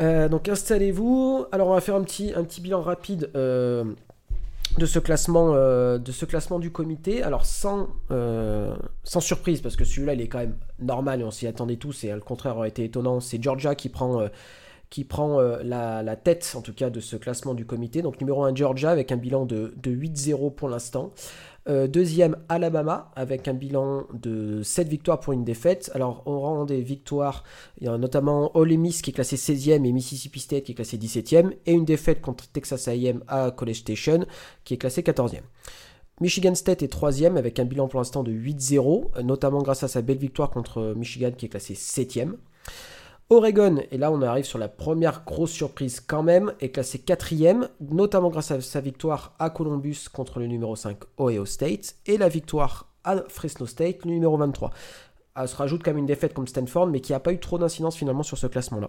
Euh, donc installez-vous. Alors on va faire un petit, un petit bilan rapide euh, de, ce classement, euh, de ce classement du comité. Alors sans, sans surprise, parce que celui-là il est quand même normal et on s'y attendait tous et le contraire aurait été étonnant. C'est Georgia qui prend, qui prend la, la, tête en tout cas de ce classement du comité. Donc numéro 1 Georgia avec un bilan de, de 8-0 pour l'instant. Euh, deuxième, Alabama, avec un bilan de 7 victoires pour une défaite. Alors, au rang des victoires, il y a notamment Ole Miss qui est classé 16e et Mississippi State qui est classé 17e. Et une défaite contre Texas A&M à College Station qui est classé 14e. Michigan State est 3 avec un bilan pour l'instant de 8-0, notamment grâce à sa belle victoire contre Michigan qui est classé 7e. Oregon, et là on arrive sur la première grosse surprise quand même, est classé quatrième, notamment grâce à sa victoire à Columbus contre le numéro 5 Ohio State, et la victoire à Fresno State, le numéro 23. Elle se rajoute quand même une défaite comme Stanford, mais qui n'a pas eu trop d'incidence finalement sur ce classement-là.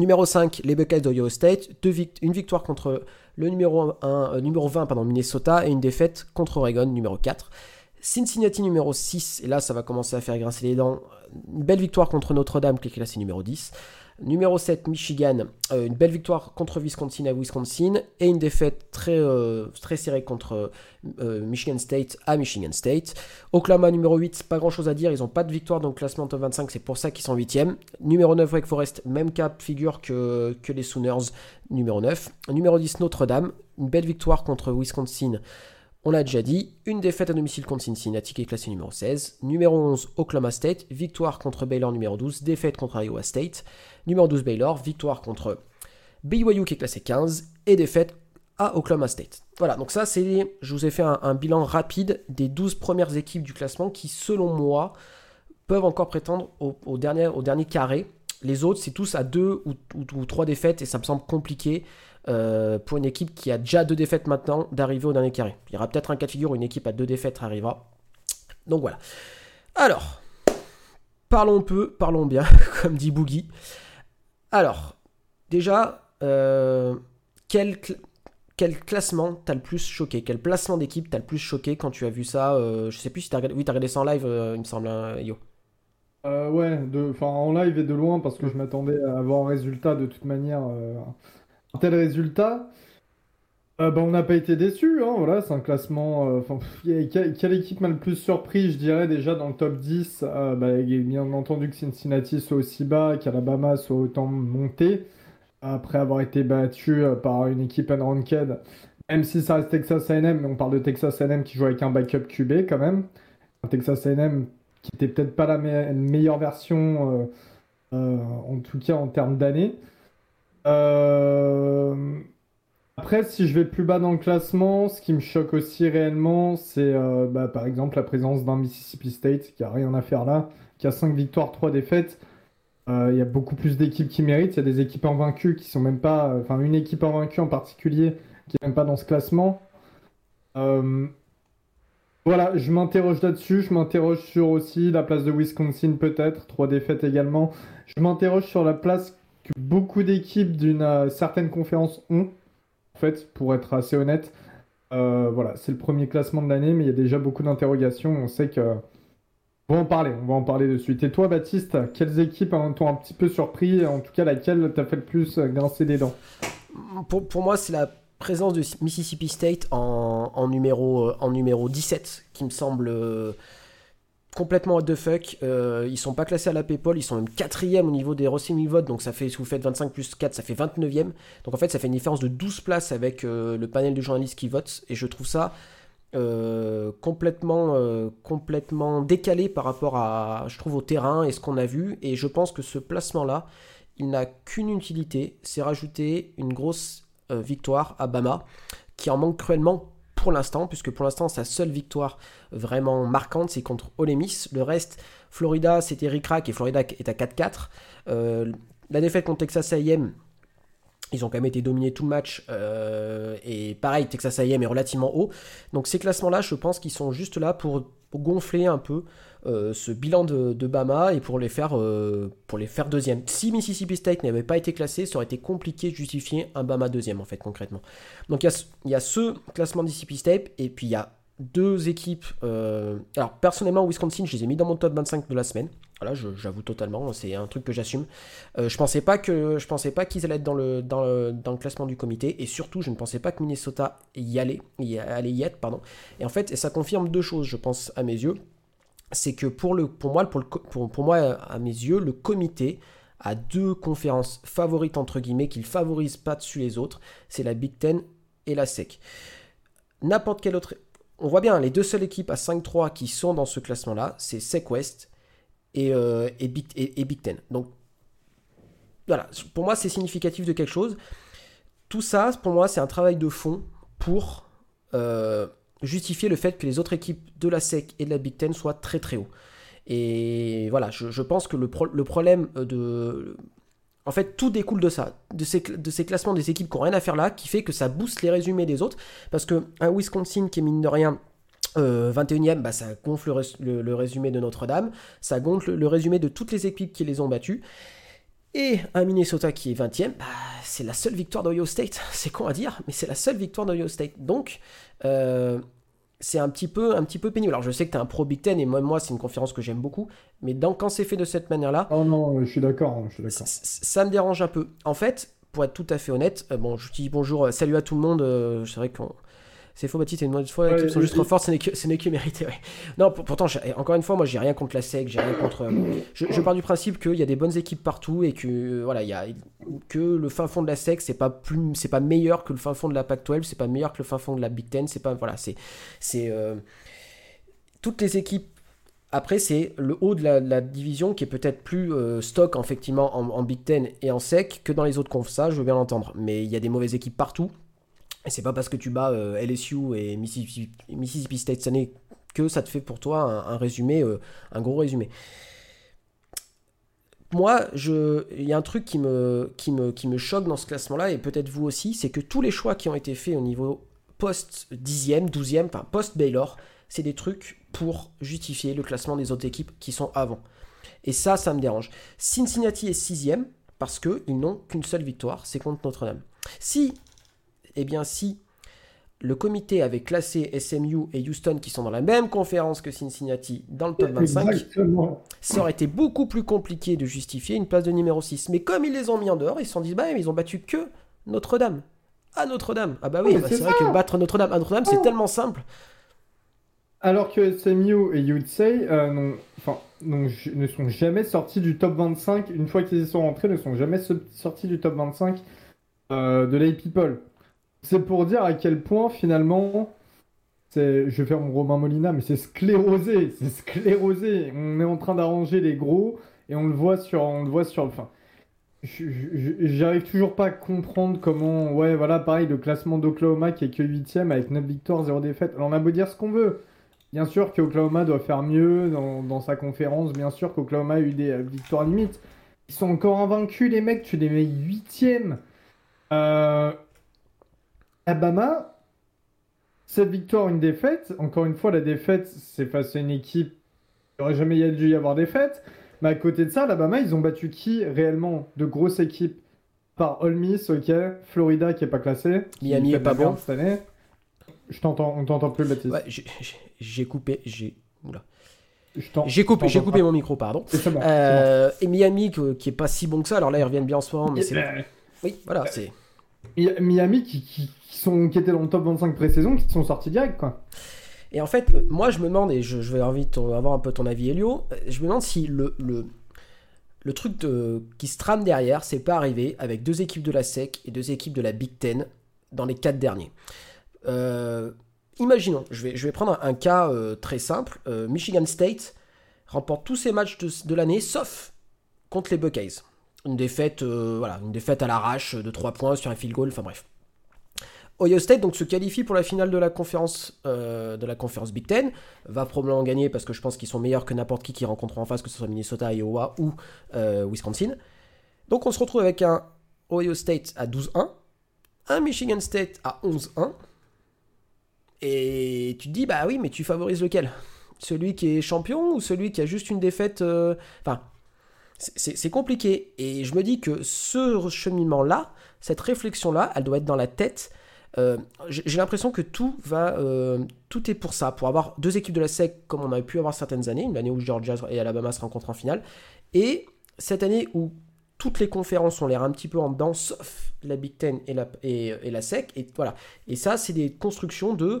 Numéro 5, les Buckeyes d'Ohio State, une victoire contre le numéro, 1, euh, numéro 20 pardon, Minnesota et une défaite contre Oregon, numéro 4. Cincinnati numéro 6, et là ça va commencer à faire grincer les dents. Une belle victoire contre Notre-Dame qui est classée numéro 10. Numéro 7, Michigan, euh, une belle victoire contre Wisconsin à Wisconsin et une défaite très, euh, serrée contre euh, Michigan State à Michigan State. Oklahoma numéro 8, pas grand chose à dire, ils n'ont pas de victoire dans le classement top 25, c'est pour ça qu'ils sont 8e. Numéro 9, Wake Forest, même cap figure que, que les Sooners, numéro 9. Numéro 10, Notre-Dame, une belle victoire contre Wisconsin on l'a déjà dit, une défaite à domicile contre Cincinnati qui est classé numéro 16. Numéro 11, Oklahoma State, victoire contre Baylor numéro 12, défaite contre Iowa State. Numéro 12, Baylor, victoire contre BYU qui est classé 15 et défaite à Oklahoma State. Voilà, donc ça c'est, je vous ai fait un, bilan rapide des 12 premières équipes du classement qui selon moi peuvent encore prétendre au, dernier, carré. Les autres c'est tous à 2 ou, ou 3 défaites et ça me semble compliqué. Euh, pour une équipe qui a déjà deux défaites maintenant d'arriver au dernier carré. Il y aura peut-être un cas de figure où une équipe à deux défaites arrivera. Donc voilà. Alors, parlons peu, parlons bien, comme dit Boogie. Alors, déjà, euh, quel, classement t'as le plus choqué? Quel placement d'équipe t'as le plus choqué quand tu as vu ça euh, Je sais plus si t'as regardé, oui, regardé ça en live, il me semble, hein, Yo. ouais, en live et de loin parce que je m'attendais à avoir un résultat de toute manière tel résultat, euh, bah, on n'a pas été déçus. Hein, voilà, c'est un classement. Euh, quelle, équipe m'a le plus surpris, je dirais, déjà dans le top 10 euh, bah, Bien entendu que Cincinnati soit aussi bas, qu'Alabama soit autant monté, après avoir été battu par une équipe unranked. Même si ça reste Texas AM, on parle de Texas AM qui joue avec un backup QB quand même. Un Texas AM qui était peut-être pas la meilleure version, en tout cas en termes d'année. Euh, après, si je vais plus bas dans le classement, ce qui me choque aussi réellement, c'est euh, bah, par exemple la présence d'un Mississippi State qui a rien à faire là, qui a 5 victoires, 3 défaites. Euh, il y a beaucoup plus d'équipes qui méritent. Il y a des équipes invaincues qui sont même pas. Enfin, une équipe invaincue en particulier qui n'est même pas dans ce classement. Voilà, je m'interroge là-dessus. Je m'interroge sur aussi la place de Wisconsin, peut-être. Trois défaites également. Je m'interroge sur la place que beaucoup d'équipes d'une euh, certaine conférence ont, en fait, pour être assez honnête. Euh, voilà, c'est le premier classement de l'année, mais il y a déjà beaucoup d'interrogations. On sait que. On va en parler, on va en parler de suite. Et toi, Baptiste, quelles équipes t'ont un petit peu surpris En tout cas, laquelle t'a fait le plus grincer des dents? Pour, pour moi, c'est la présence de Mississippi State en, en, numéro, en numéro 17 qui me semble complètement what the fuck. Euh, ils sont pas classés à la PayPal, ils sont même quatrième au niveau des receiving votes, donc ça fait, si vous faites 25 plus 4, ça fait 29e. Donc en fait, ça fait une différence de 12 places avec euh, le panel de journalistes qui votent, et je trouve ça euh, complètement, complètement décalé par rapport à, je trouve, au terrain et ce qu'on a vu, et je pense que ce placement-là, il n'a qu'une utilité, c'est rajouter une grosse victoire à Bama, qui en manque cruellement pour l'instant, puisque pour l'instant, sa seule victoire vraiment marquante, c'est contre Ole Miss. Le reste, Florida, c'était Rick et Florida est à 4-4. Euh, la défaite contre Texas A&M, ils ont quand même été dominés tout le match. Euh, et pareil, Texas A&M est relativement haut. Donc ces classements-là, je pense qu'ils sont juste là pour, gonfler un peu euh, ce bilan de, Bama et pour les, faire, pour les faire deuxième. Si Mississippi State n'avait pas été classé, ça aurait été compliqué de justifier un Bama deuxième, en fait, concrètement. Donc il y, y, a ce classement Mississippi State, et puis il y a deux équipes. alors personnellement, Wisconsin, je les ai mis dans mon top 25 de la semaine. Voilà, j'avoue totalement, c'est un truc que j'assume. Euh, je pensais pas que je pensais pas qu'ils allaient être dans le, dans le, dans, le, classement du comité et surtout je ne pensais pas que Minnesota y allait, y allait y être pardon. Et en fait, et ça confirme deux choses, je pense à mes yeux, c'est que pour moi à mes yeux, le comité a deux conférences favorites entre guillemets qu'il favorise pas dessus les autres, c'est la Big Ten et la SEC. N'importe quelle autre on voit bien les deux seules équipes à 5-3 qui sont dans ce classement-là, c'est SEC West euh, et, Big, Ten. Donc voilà, pour moi c'est significatif de quelque chose. Tout ça, pour moi, c'est un travail de fond pour euh, justifier le fait que les autres équipes de la SEC et de la Big Ten soient très très hauts. Et voilà, je, pense que le, problème de... En fait, tout découle de ça, de ces, classements des équipes qui n'ont rien à faire là, qui fait que ça booste les résumés des autres. Parce que un Wisconsin qui est mine de rien 21e, euh, bah, ça gonfle le, résumé de Notre-Dame, ça gonfle le, résumé de toutes les équipes qui les ont battues. Et un Minnesota qui est 20e, bah, c'est la seule victoire d'Ohio State. C'est con à dire, mais c'est la seule victoire d'Ohio State. Donc, euh, c'est un petit peu un petit peu pénible. Alors je sais que tu es un pro Big Ten et moi, moi c'est une conférence que j'aime beaucoup, mais dans, quand c'est fait de cette manière-là, oh non, je suis d'accord, je suis d'accord. Ça me dérange un peu. En fait, pour être tout à fait honnête, euh, bon, je dis bonjour, salut à tout le monde. c'est vrai qu'on c'est faux, Baptiste, une fois, qui sont juste trop fortes, ce n'est que, mérité. Non, pourtant, encore une fois, moi, j'ai rien contre la SEC, j'ai rien contre. Euh, je, pars du principe qu'il y a des bonnes équipes partout et que, euh, voilà, il y a, que le fin fond de la SEC, c'est pas, plus, c'est pas meilleur que le fin fond de la PAC-12, c'est pas meilleur que le fin fond de la Big Ten, c'est pas. Voilà, c'est. c'est euh, toutes les équipes après, c'est le haut de la, division qui est peut-être plus stock, effectivement, en, en, Big Ten et en SEC que dans les autres confs. Ça, je veux bien l'entendre. Mais il y a des mauvaises équipes partout. Et c'est pas parce que tu bats euh, LSU et Mississippi, State cette année que ça te fait pour toi un, résumé, euh, un gros résumé. Moi, il y a un truc qui me, qui, me, qui me choque dans ce classement-là, et peut-être vous aussi, c'est que tous les choix qui ont été faits au niveau post-10e, 12e, enfin post-Baylor, c'est des trucs pour justifier le classement des autres équipes qui sont avant. Et ça, ça me dérange. Cincinnati est 6e parce qu'ils n'ont qu'une seule victoire, c'est contre Notre-Dame. Si eh bien si le comité avait classé SMU et Houston qui sont dans la même conférence que Cincinnati dans le top 25, ça aurait été beaucoup plus compliqué de justifier une place de numéro 6. Mais comme ils les ont mis en dehors, ils se sont dit, bah, ils ont battu que Notre-Dame. À Notre-Dame. Ah bah oui, bah, c'est vrai que battre Notre-Dame à Notre-Dame, c'est tellement simple. Alors que SMU et Yutsei euh, ne sont jamais sortis du top 25, une fois qu'ils y sont rentrés, ne sont jamais sortis du top 25 euh, de l'A People. C'est pour dire à quel point finalement, c'est, je vais faire mon Romain Molina, mais c'est sclérosé, c'est sclérosé. On est en train d'arranger les gros et on le voit sur, on le voit sur, enfin, j'arrive toujours pas à comprendre comment, ouais, voilà, pareil, le classement d'Oklahoma qui est que 8 avec 9 victoires, 0 défaites. Alors on a beau dire ce qu'on veut. Bien sûr qu'Oklahoma doit faire mieux dans, dans, sa conférence, bien sûr qu'Oklahoma a eu des euh, victoires limites. Ils sont encore invaincus, les mecs, tu les mets 8 euh, Alabama, cette victoire, une défaite. Encore une fois, la défaite, c'est face à une équipe qui n'aurait jamais dû y avoir défaite. Mais à côté de ça, Alabama, ils ont battu qui réellement de grosses équipes Par Ole Miss, ok. Florida qui est pas classé. Miami est pas bon cette année. Je t'entends, on t'entend plus, Baptiste. Ouais, j'ai coupé, j'ai. J'ai coupé, j'ai coupé mon micro, pardon. Euh, et Miami qui est pas si bon que ça. Alors là, ils reviennent bien en ce moment, mais c'est. Oui, voilà, c'est. Miami qui, qui, sont, qui étaient dans le top 25 pré-saison, qui sont sortis direct, quoi. Et en fait, moi, je me demande, et je, vais envie un peu ton avis, Elio, je me demande si le, le, le truc qui se trame derrière, c'est pas arrivé avec deux équipes de la SEC et deux équipes de la Big Ten dans les quatre derniers. Euh, imaginons, je vais, je vais prendre un, cas euh, très simple. Euh, Michigan State remporte tous ses matchs de, de l'année, sauf contre les Buckeyes. Une défaite, voilà, une défaite à l'arrache de 3 points sur un field goal, enfin bref. Ohio State donc se qualifie pour la finale de la conférence euh, de la conférence Big Ten, va probablement gagner parce que je pense qu'ils sont meilleurs que n'importe qui qui rencontrent en face, que ce soit Minnesota, Iowa ou euh, Wisconsin. Donc on se retrouve avec un Ohio State à 12-1, un Michigan State à 11-1, et tu te dis bah oui mais tu favorises lequel? Celui qui est champion ou celui qui a juste une défaite euh, Enfin, c'est compliqué. Et je me dis que ce cheminement-là, cette réflexion-là, elle doit être dans la tête j'ai l'impression que tout va, tout est pour ça, pour avoir deux équipes de la SEC comme on avait pu avoir certaines années, une année où Georgia et Alabama se rencontrent en finale, et cette année où toutes les conférences ont l'air un petit peu en dedans, sauf la Big Ten et la, et, la SEC. Et voilà. Et ça, c'est des constructions de.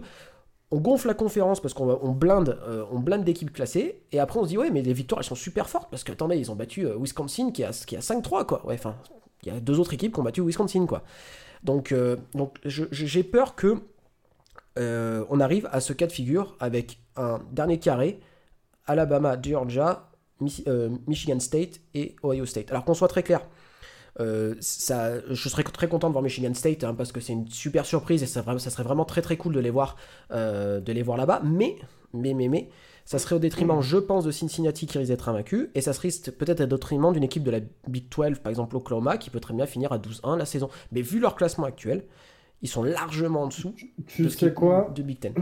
On gonfle la conférence parce qu'on on blinde, euh, blinde d'équipes classées. Et après, on se dit, ouais, mais les victoires, elles sont super fortes. Parce que, attendez, ils ont battu euh, Wisconsin qui a, qui a 5-3, quoi. Ouais, enfin, il y a deux autres équipes qui ont battu Wisconsin, quoi. Donc, euh, j'ai peur que on arrive à ce cas de figure avec un dernier carré, Alabama, Georgia, euh, Michigan State et Ohio State. Alors qu'on soit très clair, euh, je serais très content de voir Michigan State hein, parce que c'est une super surprise et ça, serait vraiment très très cool de les voir, euh, de les voir là-bas. Mais, mais, mais, mais, ça serait au détriment, je pense, de Cincinnati qui risque d'être invaincu et ça serait peut-être au détriment d'une équipe de la Big 12, par exemple Oklahoma, qui peut très bien finir à 12-1 la saison. Mais vu leur classement actuel, ils sont largement en dessous tu de, sais quoi de Big Ten.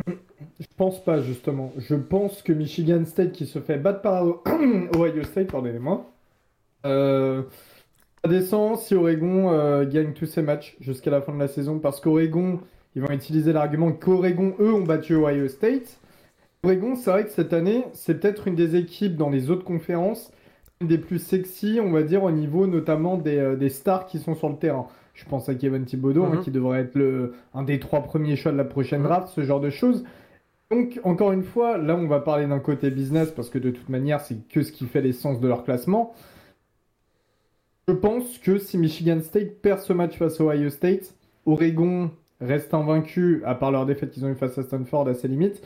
Je pense pas, justement. Je pense que Michigan State, qui se fait battre par Ohio State, pardonnez-moi, euh, ça descend si Oregon euh, gagne tous ses matchs jusqu'à la fin de la saison. Parce qu'Oregon, ils vont utiliser l'argument qu'Oregon, eux, ont battu Ohio State. Oregon, c'est vrai que cette année, c'est peut-être une des équipes dans les autres conférences, une des plus sexy, on va dire, au niveau notamment des, euh, des stars qui sont sur le terrain. Je pense à Kevin Thibodeau, hein, mhm. qui devrait être le, un des trois premiers choix de la prochaine mhm. draft, ce genre de choses. Donc, encore une fois, là, on va parler d'un côté business, parce que de toute manière, c'est que ce qui fait l'essence de leur classement. Je pense que si Michigan State perd ce match face à Ohio State, Oregon reste invaincu, à part leur défaite qu'ils ont eu face à Stanford à ses limites.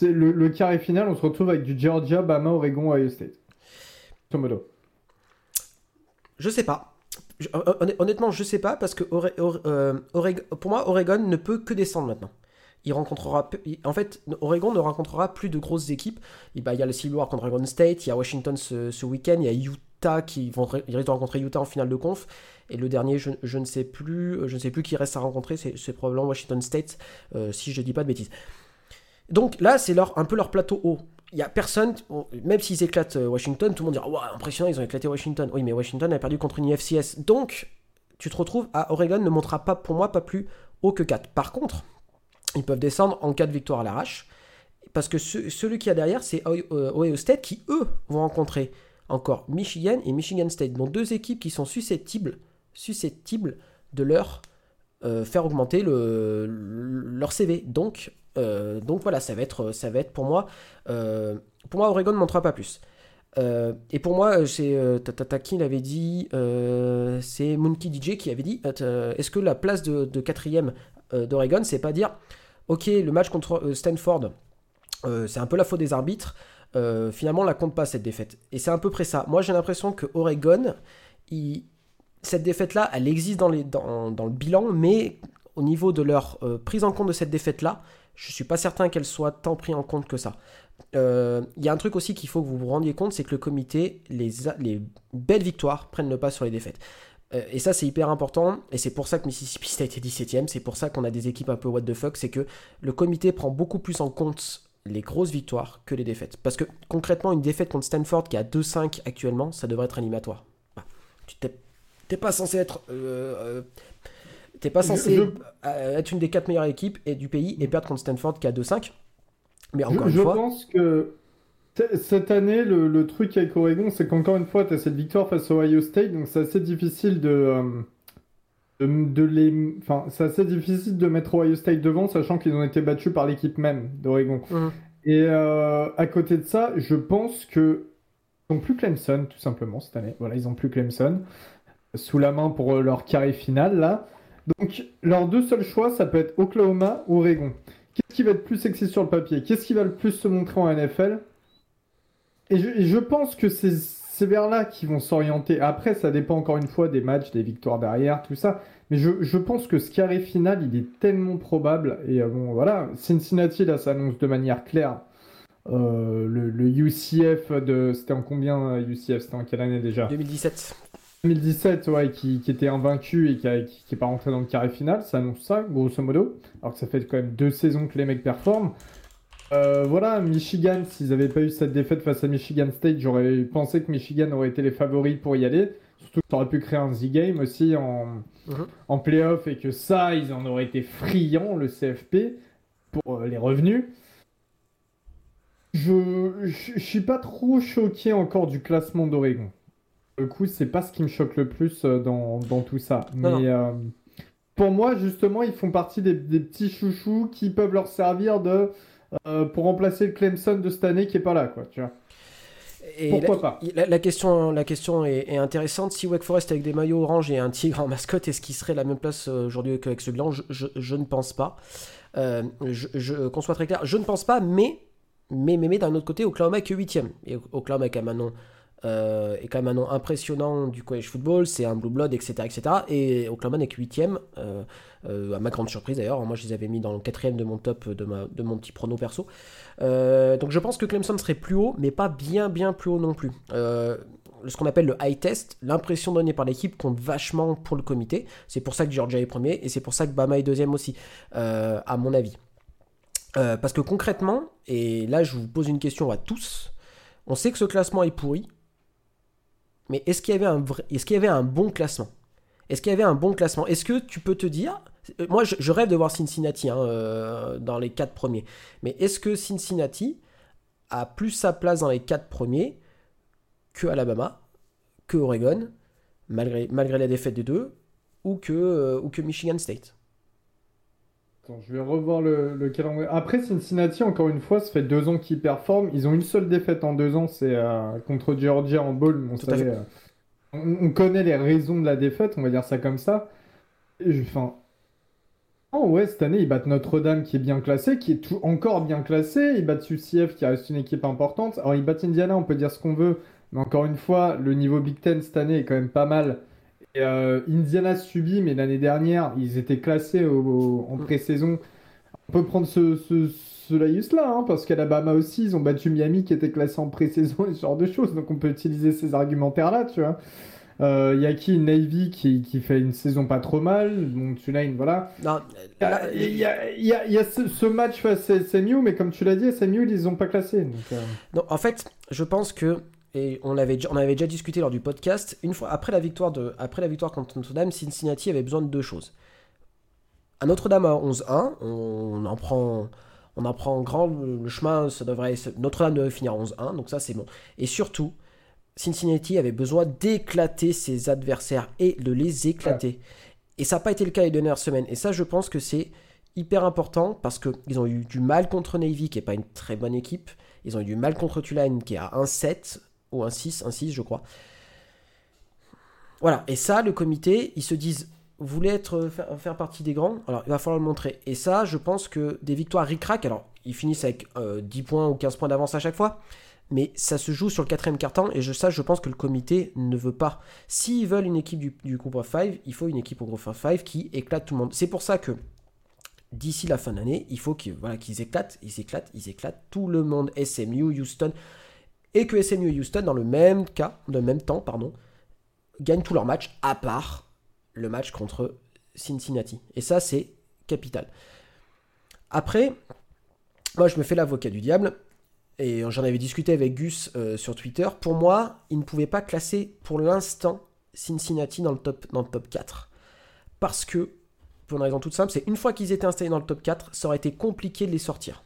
Le, carré final, on se retrouve avec du Georgia, Bama, Oregon, Ohio State. Tomodo. Je sais pas. Honnêtement, je sais pas parce que euh, pour moi, Oregon ne peut que descendre maintenant. Il rencontrera, en fait, Oregon ne rencontrera plus de grosses équipes. Il, bah, y a le Civil War contre Oregon State, il y a Washington ce, week-end, il y a Utah qui vont, ils rencontrer Utah en finale de conf. Et le dernier, je, ne sais plus, je ne sais plus qui reste à rencontrer, c'est probablement Washington State, euh, si je dis pas de bêtises. Donc là, c'est leur, un peu leur plateau haut il y a personne, même s'ils éclatent euh, Washington, tout le monde dira Waouh, impressionnant, ils ont éclaté Washington. Oui, mais Washington a perdu contre une FCS. Donc, tu te retrouves à Oregon ne montera pas, pour moi, pas plus haut que 4. Par contre, ils peuvent descendre en cas de victoire à l'arrache. Parce que celui qui a derrière, c'est euh, Ohio State qui, eux, vont rencontrer encore Michigan et Michigan State. Donc deux équipes qui sont susceptibles, susceptibles de leur euh, faire augmenter le, leur CV. Donc, euh, donc voilà, ça va être, ça va être pour moi. Euh, pour moi, Oregon ne montrera pas plus. Euh, et pour moi, c'est Tataki l'avait dit, c'est Monkey DJ qui avait dit est-ce que la place de, quatrième d'Oregon, c'est pas dire ok, le match contre Stanford, c'est un peu la faute des arbitres, finalement, on la compte pas cette défaite. Et c'est à peu près ça. Moi, j'ai l'impression que Oregon, cette défaite-là, elle existe dans, dans, le bilan, mais au niveau de leur prise en compte de cette défaite-là, je suis pas certain qu'elle soit tant prise en compte que ça. Il euh, y a un truc aussi qu'il faut que vous vous rendiez compte, c'est que le comité, les, les belles victoires prennent le pas sur les défaites. Euh, et ça, c'est hyper important, et c'est pour ça que Mississippi State est 17ème, c'est pour ça qu'on a des équipes un peu what the fuck, c'est que le comité prend beaucoup plus en compte les grosses victoires que les défaites. Parce que concrètement, une défaite contre Stanford qui a 2-5 actuellement, ça devrait être animatoire. Bah, tu t'es pas censé être euh, T'es pas censé euh, être une des quatre meilleures équipes et du pays et perdre contre Stanford qui a 2-5. Mais encore une fois. Je pense que cette année, le, truc avec Oregon, c'est qu'encore une fois, tu as cette victoire face à Ohio State, donc c'est assez difficile de. Euh, de, les... enfin, c'est assez difficile de mettre Ohio State devant, sachant qu'ils ont été battus par l'équipe même d'Oregon. Mmh. Et euh, à côté de ça, je pense que ils n'ont plus Clemson, tout simplement, cette année. Voilà, ils n'ont plus Clemson sous la main pour leur carré final, là. Donc, leurs deux seuls choix, ça peut être Oklahoma ou Oregon. Qu'est-ce qui va être plus sexy sur le papier? Qu'est-ce qui va le plus se montrer en NFL et je, pense que c'est vers là qu'ils vont s'orienter. Après, ça dépend encore une fois des matchs, des victoires derrière, tout ça. Mais je, pense que ce carré final, il est tellement probable. Et euh, bon, voilà, Cincinnati, là, s'annonce de manière claire. Euh, le, le, UCF de. C'était en combien UCF C'était en quelle année déjà? 2017. 2017, ouais, qui, était invaincu et qui, n'est pas rentré dans le carré final, ça annonce ça, grosso modo. Alors que ça fait quand même deux saisons que les mecs performent. Euh, voilà, Michigan, s'ils n'avaient pas eu cette défaite face à Michigan State, j'aurais pensé que Michigan aurait été les favoris pour y aller. Surtout que tu aurais pu créer un Z-Game aussi en, Mhm. en playoff et que ça, ils en auraient été friands, le CFP, pour euh, les revenus. Je, je, je suis pas trop choqué encore du classement d'Oregon. Du coup, c'est pas ce qui me choque le plus euh, dans, dans tout ça. Non, Mais euh, pour moi, justement, ils font partie des, des petits chouchous qui peuvent leur servir de, euh, pour remplacer le Clemson de cette année qui est pas là, quoi, tu vois. Et Pourquoi la, pas? la, la question, la question est, est intéressante. Si Wake Forest avec des maillots orange et un tigre en mascotte, est-ce qu'il serait la même place aujourd'hui qu'avec ce blanc je, je- je ne pense pas. Euh, je, je- Qu'on soit très clair, je ne pense pas, mais, mais, mais, mais d'un autre côté, Oklahoma est que 8 Et Oklahoma même un nom, euh, est quand même un nom impressionnant du college football. C'est un blue blood, etc. etc. Et Oklahoma n'est que 8 euh, euh, à ma grande surprise d'ailleurs. Moi, je les avais mis dans le quatrième de mon top de, ma, de mon petit prono perso. Euh, donc je pense que Clemson serait plus haut, mais pas bien bien plus haut non plus. Ce qu'on appelle le high test, l'impression donnée par l'équipe compte vachement pour le comité. C'est pour ça que Georgia est premier et c'est pour ça que Bama est deuxième aussi, à mon avis. Parce que concrètement, et là je vous pose une question à tous, on sait que ce classement est pourri, mais est-ce qu'il y avait un, vrai- est-ce qu'il y avait un bon classement? Est-ce qu'il y avait un bon classement? Est-ce que tu peux te dire, euh, moi je, rêve de voir Cincinnati hein, euh, dans les quatre premiers, mais est-ce que Cincinnati a plus sa place dans les quatre premiers que Alabama, que Oregon, malgré, malgré la défaite des deux, ou que, euh, ou que Michigan State? Attends, je vais revoir le, le calendrier. Après, Cincinnati, encore une fois, ça fait deux ans qu'ils performent. Ils ont une seule défaite en deux ans, c'est euh, contre Georgia en bowl. On, savait, euh, on, on connaît les raisons de la défaite, on va dire ça comme ça. Enfin, oh ouais, cette année, ils battent Notre-Dame qui est bien classée, qui est tout, encore bien classée. Ils battent UCF qui reste une équipe importante. Alors, ils battent Indiana, on peut dire ce qu'on veut. Mais encore une fois, le niveau Big Ten cette année est quand même pas mal. Et, euh, Indiana subit, mais l'année dernière, ils étaient classés au- au- en Mm. pré-saison. On peut prendre ce, ce, ce laïus-là, hein, parce qu'Alabama aussi, ils ont battu Miami qui était classé en pré-saison et ce genre de choses. Donc on peut utiliser ces argumentaires-là, tu vois. Euh, Il y a qui? Navy qui, qui fait une saison pas trop mal. Donc Tulane, voilà. Il y a, là, il y a- y a- y a ce, ce match face à SMU, mais comme tu l'as dit, SMU, ils ont pas classé. Donc, euh, Non, en fait, je pense que et on avait déjà, on avait déjà discuté lors du podcast. Une fois après la victoire de après la victoire contre Notre-Dame, Cincinnati avait besoin de deux choses. À Notre-Dame à 11-1, on en prend on en prend grand le chemin. Ça devrait Notre-Dame devrait finir à 11-1, donc ça c'est bon. Et surtout, Cincinnati avait besoin d'éclater ses adversaires et de les éclater. Et ça n'a pas été le cas les dernières semaines. Et ça, je pense que c'est hyper important parce qu'ils ont eu du mal contre Navy, qui n'est pas une très bonne équipe. Ils ont eu du mal contre Tulane, qui est à 1-7 ou 1-6, 1-6, je crois. Voilà. Et ça, le comité, ils se disent, vous voulez être, faire, partie des grands? Alors, il va falloir le montrer. Et ça, je pense que des victoires ric-rac, alors, ils finissent avec euh, 10 points ou 15 points d'avance à chaque fois. Mais ça se joue sur le quatrième quart-temps et je, ça, je pense que le comité ne veut pas. S'ils veulent une équipe du, groupe of 5, il faut une équipe au groupe of 5 qui éclate tout le monde. C'est pour ça que d'ici la fin de l'année, il faut qu'ils voilà, qu'ils éclatent, ils éclatent, ils éclatent tout le monde. SMU, Houston. Et que SMU et Houston, dans le même cas, dans le même temps, pardon, gagnent tous leurs matchs, à part le match contre Cincinnati. Et ça, c'est capital. Après, moi, je me fais l'avocat du diable. Et j'en avais discuté avec Gus euh, sur Twitter. Pour moi, il ne pouvait pas classer pour l'instant Cincinnati dans le top, dans le top 4. Parce que, pour une raison toute simple, c'est une fois qu'ils étaient installés dans le top 4, ça aurait été compliqué de les sortir.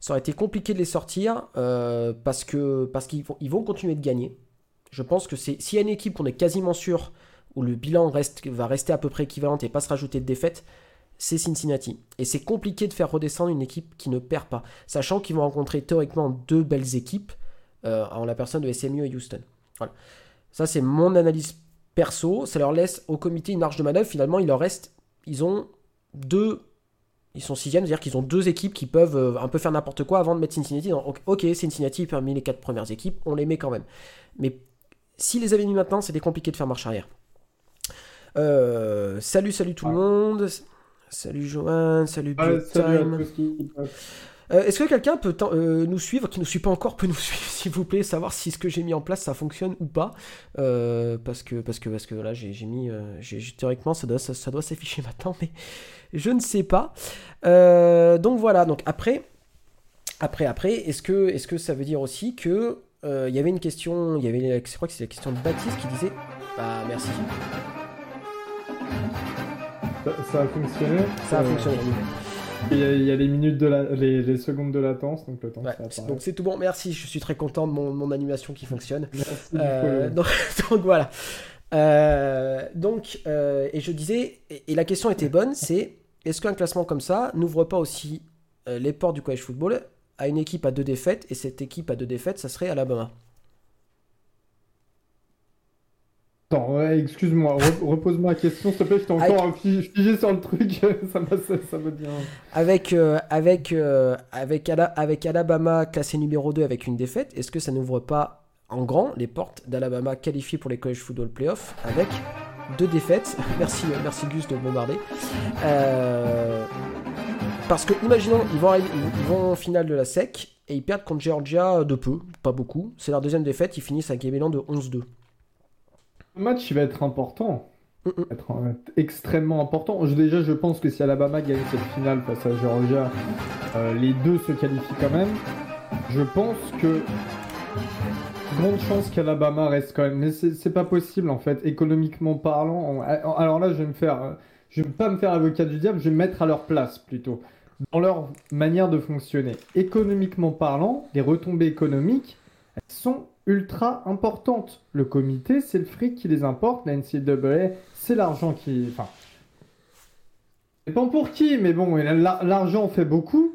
Ça aurait été compliqué de les sortir euh, parce que parce qu'ils vont, continuer de gagner. Je pense que c'est s'il y a une équipe qu'on est quasiment sûr où le bilan reste, va rester à peu près équivalent et pas se rajouter de défaites, c'est Cincinnati. Et c'est compliqué de faire redescendre une équipe qui ne perd pas, sachant qu'ils vont rencontrer théoriquement deux belles équipes euh, en la personne de SMU et Houston. Voilà. Ça, c'est mon analyse perso. Ça leur laisse au comité une marge de manœuvre. Finalement, il leur reste. Ils ont deux. Ils sont sixième, c'est-à-dire qu'ils ont deux équipes qui peuvent euh, un peu faire n'importe quoi avant de mettre Cincinnati dans. Ok, Cincinnati parmi les quatre premières équipes, on les met quand même. Mais s'ils les avaient mis maintenant, c'était compliqué de faire marche arrière. Euh, salut, salut tout le monde. Salut Johan, salut à Time. Euh, Est-ce que quelqu'un peut euh, nous suivre, qui ne nous suit pas encore, peut nous suivre, s'il vous plaît, savoir si ce que j'ai mis en place ça fonctionne ou pas? Euh, Parce que parce que parce que là j'ai j'ai mis, théoriquement ça doit ça, ça doit s'afficher maintenant, mais je ne sais pas. Euh, donc voilà. Donc après après après, est-ce que est-ce que ça veut dire aussi que euh, il y avait une question, il y avait, je crois que c'est la question de Baptiste qui disait Bah, merci. Ça, a fonctionné Ça a fonctionné. Il y, a, les minutes de la, les, secondes de latence, donc le temps. donc c'est tout bon, merci. Je suis très content de mon, animation qui fonctionne. Euh, donc, voilà. Euh, donc euh, et je disais, et, la question était bonne, c'est est-ce qu'un classement comme ça n'ouvre pas aussi les portes du college football à une équipe à deux défaites et cette équipe à deux défaites, ça serait Alabama? Attends, excuse-moi, repose-moi la question, s'il te plaît, j'étais encore figé sur le truc, ça, me bien. Avec, euh, avec, euh, avec, avec Alabama classé numéro 2 avec une défaite, est-ce que ça n'ouvre pas en grand les portes d'Alabama qualifié pour les College Football Playoffs avec deux défaites Merci, merci Gus de bombarder. Euh, parce que, imaginons, ils vont, ils vont en finale de la SEC et ils perdent contre Georgia de peu, pas beaucoup. C'est leur deuxième défaite, ils finissent avec un bilan de 11-2. Le match il va être important. Il va être euh, extrêmement important. Déjà, je pense que si Alabama gagne cette finale face à Georgia, euh, les deux se qualifient quand même. Je pense que grande chance qu'Alabama reste quand même. Mais c'est pas possible en fait, économiquement parlant. Alors là, je vais me faire, je vais pas me faire avocat du diable, je vais me mettre à leur place plutôt, dans leur manière de fonctionner. Économiquement parlant, les retombées économiques, elles sont ultra importante. Le comité, c'est le fric qui les importe. La NCAA, c'est l'argent qui. Enfin. Pas pour qui, mais bon, l'argent fait beaucoup.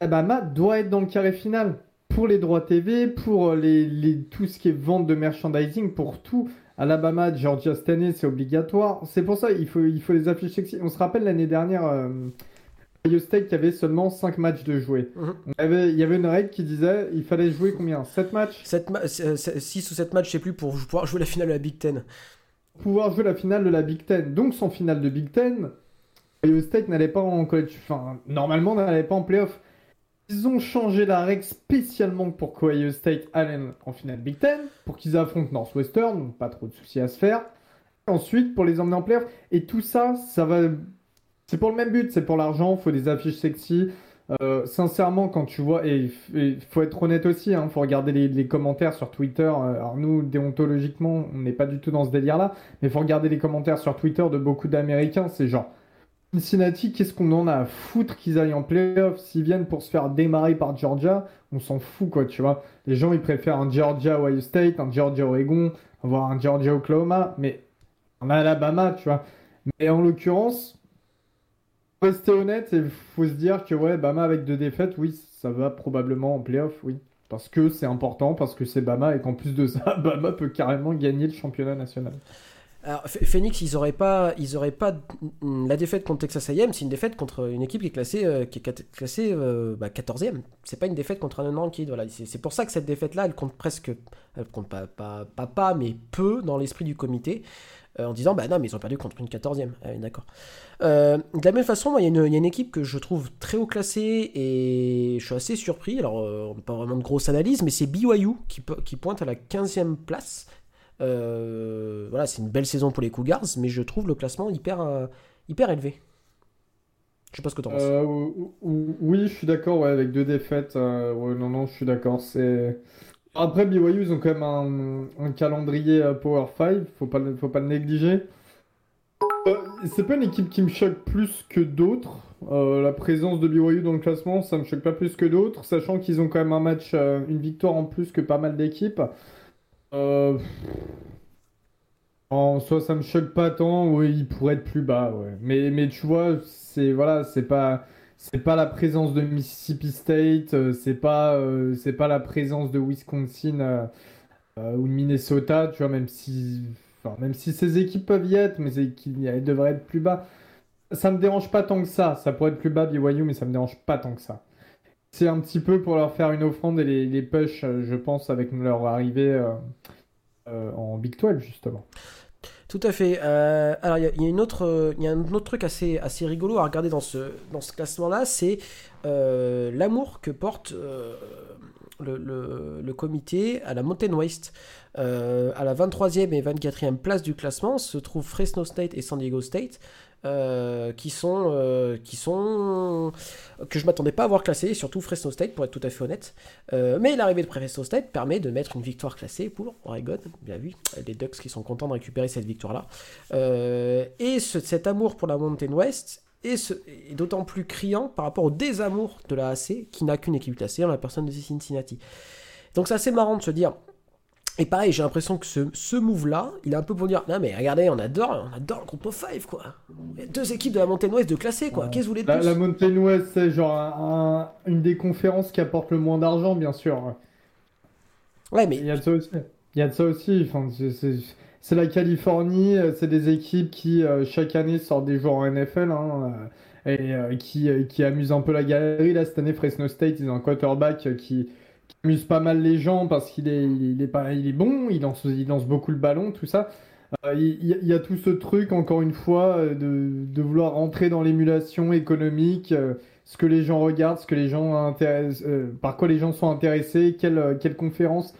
Alabama doit être dans le carré final. Pour les droits TV, pour les, tout ce qui est vente de merchandising, pour tout. Alabama, Georgia cette année, c'est obligatoire. C'est pour ça il faut, il faut les afficher. On se rappelle l'année dernière. Euh, Ohio State qui avait seulement 5 matchs de jouer. Mhm. il, y avait, une règle qui disait il fallait jouer combien? 7 matchs? 7 6 ou 7 matchs, je sais plus, pour pouvoir jouer la finale de la Big Ten. Pour pouvoir jouer la finale de la Big Ten. Donc sans finale de Big Ten, Ohio State n'allait pas en college. Enfin, normalement, n'allait pas en playoff. Ils ont changé la règle spécialement pour qu'Ohio State aille en finale Big Ten, pour qu'ils affrontent Northwestern, donc pas trop de soucis à se faire. Ensuite, pour les emmener en playoff. Et tout ça, ça va c'est pour le même but, c'est pour l'argent, faut des affiches sexy. Euh, sincèrement, quand tu vois, et il faut être honnête aussi, il hein, faut regarder les, commentaires sur Twitter. Euh, alors nous, déontologiquement, on n'est pas du tout dans ce délire-là, mais faut regarder les commentaires sur Twitter de beaucoup d'Américains. C'est genre, Cincinnati, qu'est-ce qu'on en a à foutre qu'ils aillent en playoff S'ils viennent pour se faire démarrer par Georgia, on s'en fout, quoi, tu vois. Les gens, ils préfèrent un Georgia Ohio State, un Georgia Oregon, voire un Georgia Oklahoma, mais en Alabama, tu vois. Mais en l'occurrence, rester honnête, il faut se dire que ouais, Bama avec deux défaites, oui, ça va probablement en playoff, oui. Parce que c'est important, parce que c'est Bama, et qu'en plus de ça, Bama peut carrément gagner le championnat national. Alors, Phoenix, ils auraient pas, ils auraient pas la défaite contre Texas A&M, c'est une défaite contre une équipe qui est classée, euh, qui est classée 14e. Euh, bah, c'est pas une défaite contre un non-ranked. Voilà, c'est pour ça que cette défaite-là, elle compte presque, elle compte pas, pas, pas, pas mais peu dans l'esprit du comité. Euh, en disant bah non mais ils ont perdu contre une 14e. Ah d'accord. De la même façon, il y, a une équipe que je trouve très haut classée et je suis assez surpris. Alors, euh, pas vraiment de grosse analyse, mais c'est BYU qui, qui pointe à la 15e place. Voilà, c'est une belle saison pour les Cougars, mais je trouve le classement hyper, hyper élevé. Je sais pas ce que tu en penses. oui, je suis d'accord, ouais, avec deux défaites. non, non, je suis d'accord. C'est après, BYU, ils ont quand même un, calendrier euh, Power 5, faut pas, faut pas le négliger. Euh, c'est pas une équipe qui me choque plus que d'autres. Euh, la présence de BYU dans le classement, ça me choque pas plus que d'autres, sachant qu'ils ont quand même un match, une victoire en plus que pas mal d'équipes. En soi, ça me choque pas tant, oui, ils pourraient être plus bas, ouais. Mais, tu vois, c'est voilà, c'est pas c'est pas la présence de Mississippi State, euh, c'est pas, euh, c'est pas la présence de Wisconsin euh, ou de Minnesota, tu vois, même si, même si ces équipes peuvent y être, mais elles devraient être plus bas. Ça me dérange pas tant que ça. Ça pourrait être plus bas BYU, mais ça me dérange pas tant que ça. C'est un petit peu pour leur faire une offrande et les, push, je pense, avec leur arrivée en Big 12, justement. Tout à fait. Euh, alors, il y, a un autre truc assez, rigolo à regarder dans ce, classement-là, c'est euh, l'amour que porte euh, le, comité à la Mountain West. Euh, à la 23e et 24e place du classement se trouvent Fresno State et San Diego State. Euh, qui sont euh, qui sont que je m'attendais pas à voir classés, surtout Fresno State pour être tout à fait honnête. mais l'arrivée de Fresno State permet de mettre une victoire classée pour Oregon, bien vu, les Ducks qui sont contents de récupérer cette victoire là. et cet amour pour la Mountain West et, d'autant plus criant par rapport au désamour de la AC, qui n'a qu'une équipe classée en la personne de Cincinnati. Donc c'est assez marrant de se dire. Et pareil, j'ai l'impression que ce, ce move-là, il est un peu pour dire Non, mais regardez, on adore, on adore le groupe of five, quoi. Il y a deux équipes de la Mountain West de classé, quoi. Qu'est-ce que vous voulez de la, plus La Mountain West, c'est genre une des conférences qui apporte le moins d'argent, bien sûr. Ouais, mais. Il y a de ça aussi. Il y a de ça aussi. Enfin, c'est c'est la Californie, euh, c'est des équipes qui euh, chaque année sortent des joueurs en NFL hein, euh, et qui, qui amusent un peu la galerie. Là, cette année, Fresno State, ils ont un quarterback qui, amuse pas mal les gens parce qu'il est, il est, pas, il est bon, il lance, il lance beaucoup le ballon, tout ça. il, y a tout ce truc, encore une fois, de, de vouloir rentrer dans l'émulation économique, ce que les gens regardent, ce que les gens par quoi les gens sont intéressés, quelle, quelle conférence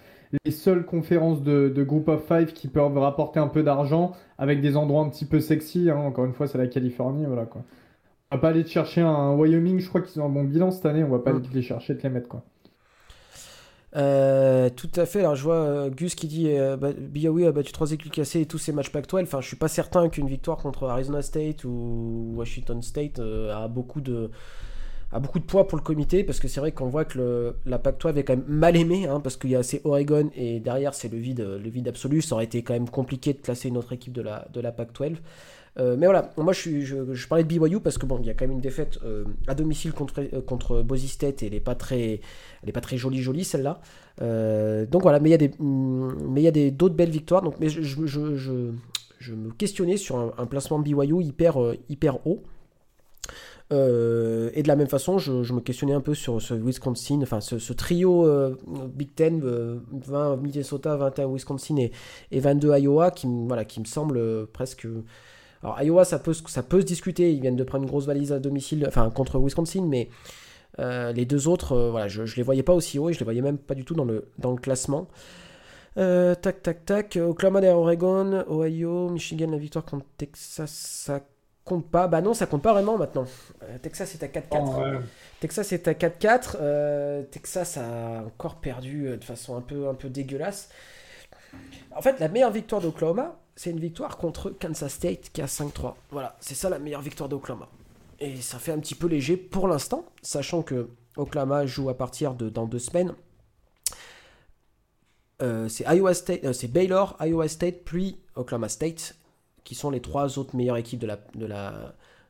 les seules conférences de, Group of Five qui peuvent rapporter un peu d'argent avec des endroits un petit peu sexy. Hein. Encore une fois, c'est la Californie, voilà quoi. On va pas aller chercher un Wyoming, je crois qu'ils ont un bon bilan cette année, on va pas mm. aller les chercher, de les mettre quoi. Euh, tout à fait. Alors je vois euh, Gus qui dit euh, bah, a battu 3 équipes cassées et tous ses matchs Pac-12. Enfin, je suis pas certain qu'une victoire contre Arizona State ou Washington State a beaucoup de a beaucoup de poids pour le comité parce que c'est vrai qu'on voit que le, la Pac-12 est quand même mal aimée hein, parce qu'il y a assez Oregon et derrière c'est le vide, le vide absolu. Ça aurait été quand même compliqué de classer une autre équipe de la, de la Pac-12. Euh, mais voilà, moi je, parlais de BYU parce que bon, il y a quand même une défaite euh, à domicile contre, euh, contre Boise State et elle n'est pas très, pas très jolie jolie celle-là. donc voilà, mais il y a mm, d'autres belles victoires. Donc mais je, je, je, me questionnais sur un, placement BYU hyper hyper haut. Et de la même façon, je, me questionnais un peu sur ce Wisconsin, enfin ce, trio Big Ten, 20 euh, Minnesota, 21 Wisconsin et, et 22 Iowa, qui, voilà, qui me semble presque... Alors Iowa, ça peut, ça peut se discuter, ils viennent de prendre une grosse valise à domicile, enfin contre Wisconsin, mais les deux autres, voilà, je, je les voyais pas aussi haut et je les voyais même pas du tout dans le, dans le classement. tac, tac, tac. Oklahoma derrière Oregon, Ohio, Michigan, la victoire contre Texas, ça compte pas. Bah non, ça compte pas vraiment maintenant. Euh, Texas est à 4-4. Texas est à 4-4. Euh, Texas a encore perdu euh, de façon un peu, un peu dégueulasse. En fait, la meilleure victoire d'Oklahoma, c'est une victoire contre Kansas State qui a 5-3. Voilà, c'est ça la meilleure victoire d'Oklahoma. Et ça fait un petit peu léger pour l'instant, sachant que Oklahoma joue à partir de dans deux semaines. c'est Iowa State, c'est Baylor, Iowa State, puis Oklahoma State qui sont les trois autres meilleures équipes de la,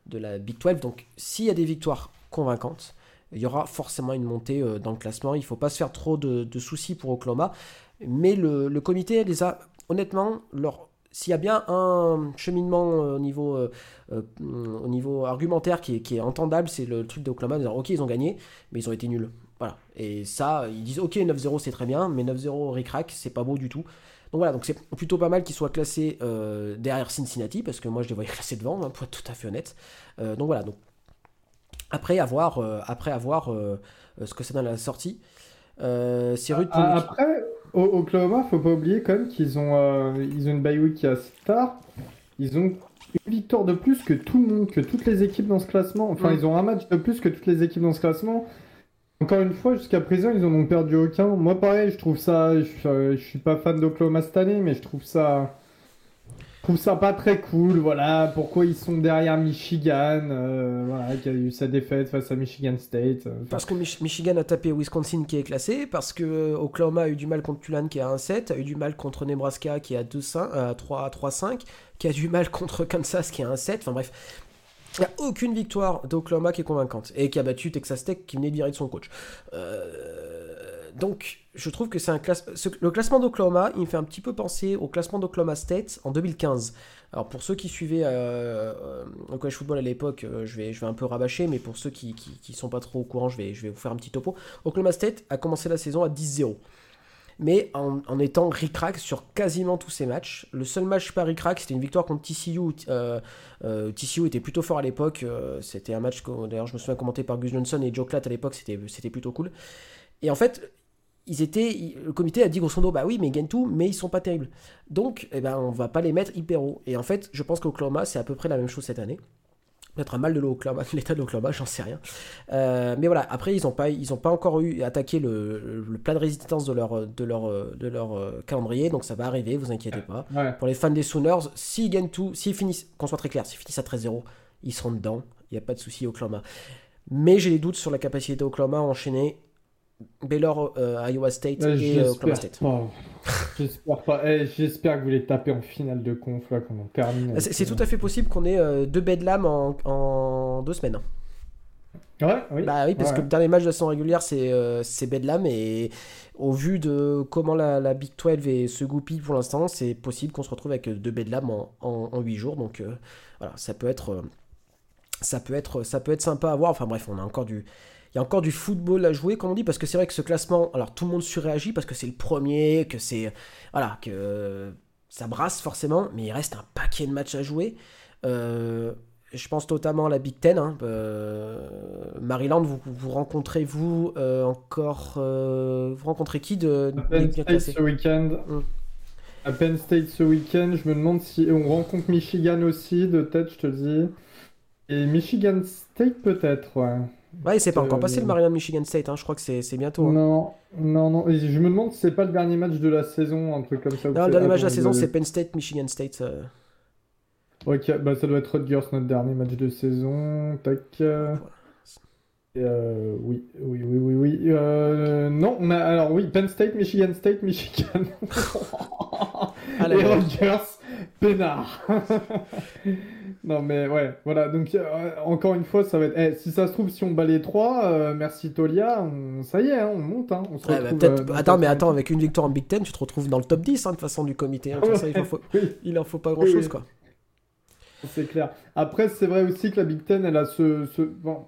de la, Big 12. Donc s'il y a des victoires convaincantes, il y aura forcément une montée euh, dans le classement. Il ne faut pas se faire trop de, soucis pour Oklahoma. Mais le, comité les a, honnêtement, leur, s'il y a bien un cheminement euh, au niveau, euh, au niveau argumentaire qui est, qui est entendable, c'est le truc d'Oklahoma de dire ok, ils ont gagné, mais ils ont été nuls. Voilà. Et ça, ils disent ok, 9-0 c'est très bien, mais 9-0 ric-rac, c'est pas beau du tout. Donc voilà, donc c'est plutôt pas mal qu'ils soient classés euh, derrière Cincinnati, parce que moi je les voyais classés devant, hein, pour être tout à fait honnête. Euh, donc voilà, donc après avoir, euh, après avoir ce que ça donne à la sortie, c'est rude pour Après, Oklahoma, faut pas oublier quand même qu'ils ont, ils ont une bye week qui est assez tard. Ils ont une victoire de plus que tout le monde, que toutes les équipes dans ce classement. Enfin, mm. ils ont un match de plus que toutes les équipes dans ce classement. Encore une fois, jusqu'à présent, ils en ont perdu aucun. Moi, pareil, je trouve ça. Je, euh, suis pas fan d'Oklahoma cette année, mais je trouve ça. Je trouve ça pas très cool. Voilà, pourquoi ils sont derrière Michigan, euh, voilà, qui a eu sa défaite face à Michigan State. Euh, parce que Michigan a tapé Wisconsin qui est classé, parce que Oklahoma a eu du mal contre Tulane qui est à 1-7, a eu du mal contre Nebraska qui est à 3-5, qui a du mal contre Kansas qui est à 1-7. Enfin bref, il n'y a aucune victoire d'Oklahoma qui est convaincante et qui a battu Texas Tech qui venait de virer de son coach. Euh, donc, je trouve que c'est un classe... le classement d'Oklahoma, il me fait un petit peu penser au classement d'Oklahoma State en 2015. Alors, pour ceux qui suivaient euh, le college football à l'époque, euh, je, vais, je vais un peu rabâcher, mais pour ceux qui ne sont pas trop au courant, je vais, je vais vous faire un petit topo. Oklahoma State a commencé la saison à 10-0 mais en, étant ric sur quasiment tous ses matchs. Le seul match pas ric c'était une victoire contre TCU. Euh, euh, TCU était plutôt fort à l'époque. C'était un match, d'ailleurs, je me souviens commenté par Gus Johnson et Joe Klatt à l'époque, c'était plutôt cool. Et en fait, ils étaient, le comité a dit grosso modo, bah oui, mais ils gagnent tout, mais ils sont pas terribles. Donc, eh ben, on va pas les mettre hyper haut. Et en fait, je pense qu'Oklahoma, c'est à peu près la même chose cette année. Peut-être un mal de l'état de l'Oklahoma, j'en sais rien. Euh, mais voilà, après, ils n'ont pas, ils ont pas encore eu attaqué le, le, plan de résistance de leur, de leur, de leur euh, calendrier, donc ça va arriver, vous inquiétez pas. Pour les fans des Sooners, s'ils gagnent tout, s'ils finissent, qu'on soit très clair, s'ils finissent à 13-0, ils seront dedans, il n'y a pas de souci Oklahoma. Mais j'ai des doutes sur la capacité d'Oklahoma à enchaîner Baylor, euh, Iowa State et Oklahoma State. J'espère pas. Eh, j'espère que vous les tapez en finale de conf là, quand on termine. C'est tout à fait possible qu'on ait euh, deux bedlam en, en deux semaines. Ouais, oui. Bah oui, parce que le dernier match de la saison régulière, c'est euh, Bedlam. Et au vu de comment la, la Big 12 se goupille pour l'instant, c'est possible qu'on se retrouve avec deux Bedlam en, en, en 8 jours. Donc voilà, ça peut être. ça peut être, ça peut être sympa à voir. Enfin bref, on a encore du, il y a encore du football à jouer, comme on dit, parce que c'est vrai que ce classement, alors tout le monde surréagit parce que c'est le premier, que c'est. Voilà, que ça brasse forcément, mais il reste un paquet de matchs à jouer. Euh, je pense notamment à la Big Ten. Hein. Euh, Maryland, vous, vous rencontrez vous euh, encore. vous rencontrez qui de, à Penn State ce week-end. Hum. À Penn State ce week-end, je me demande si on rencontre Michigan aussi, de tête, je te dis. Et Michigan State peut-être, ouais. Ouais, c'est pas encore passé le euh, Maryland Michigan State, hein. je crois que c'est bientôt. Hein. Non, non, non. Je me demande si c'est pas le dernier match de la saison, un truc comme ça. Non, le dernier match de la saison, c'est Penn State, Michigan State. Euh. Ok, bah ça doit être Rutgers, notre dernier match de saison. Tac. Euh, oui, oui, oui, oui, oui. non, on a alors oui, Penn State, Michigan State, Michigan. Ah, Et Rutgers, Pénard. Non, mais ouais, voilà. Donc, euh, encore une fois, ça va être. Eh, si ça se trouve, si on bat les trois, euh, merci Tolia, ça y est, hein, on monte. Hein, on se bah, euh, attends, mais attends, avec une victoire en Big Ten, tu te retrouves dans le top 10 hein, de toute façon du comité. il, en faut, pas grand chose, quoi. C'est clair. Après, c'est vrai aussi que la Big Ten, elle a ce. Bon,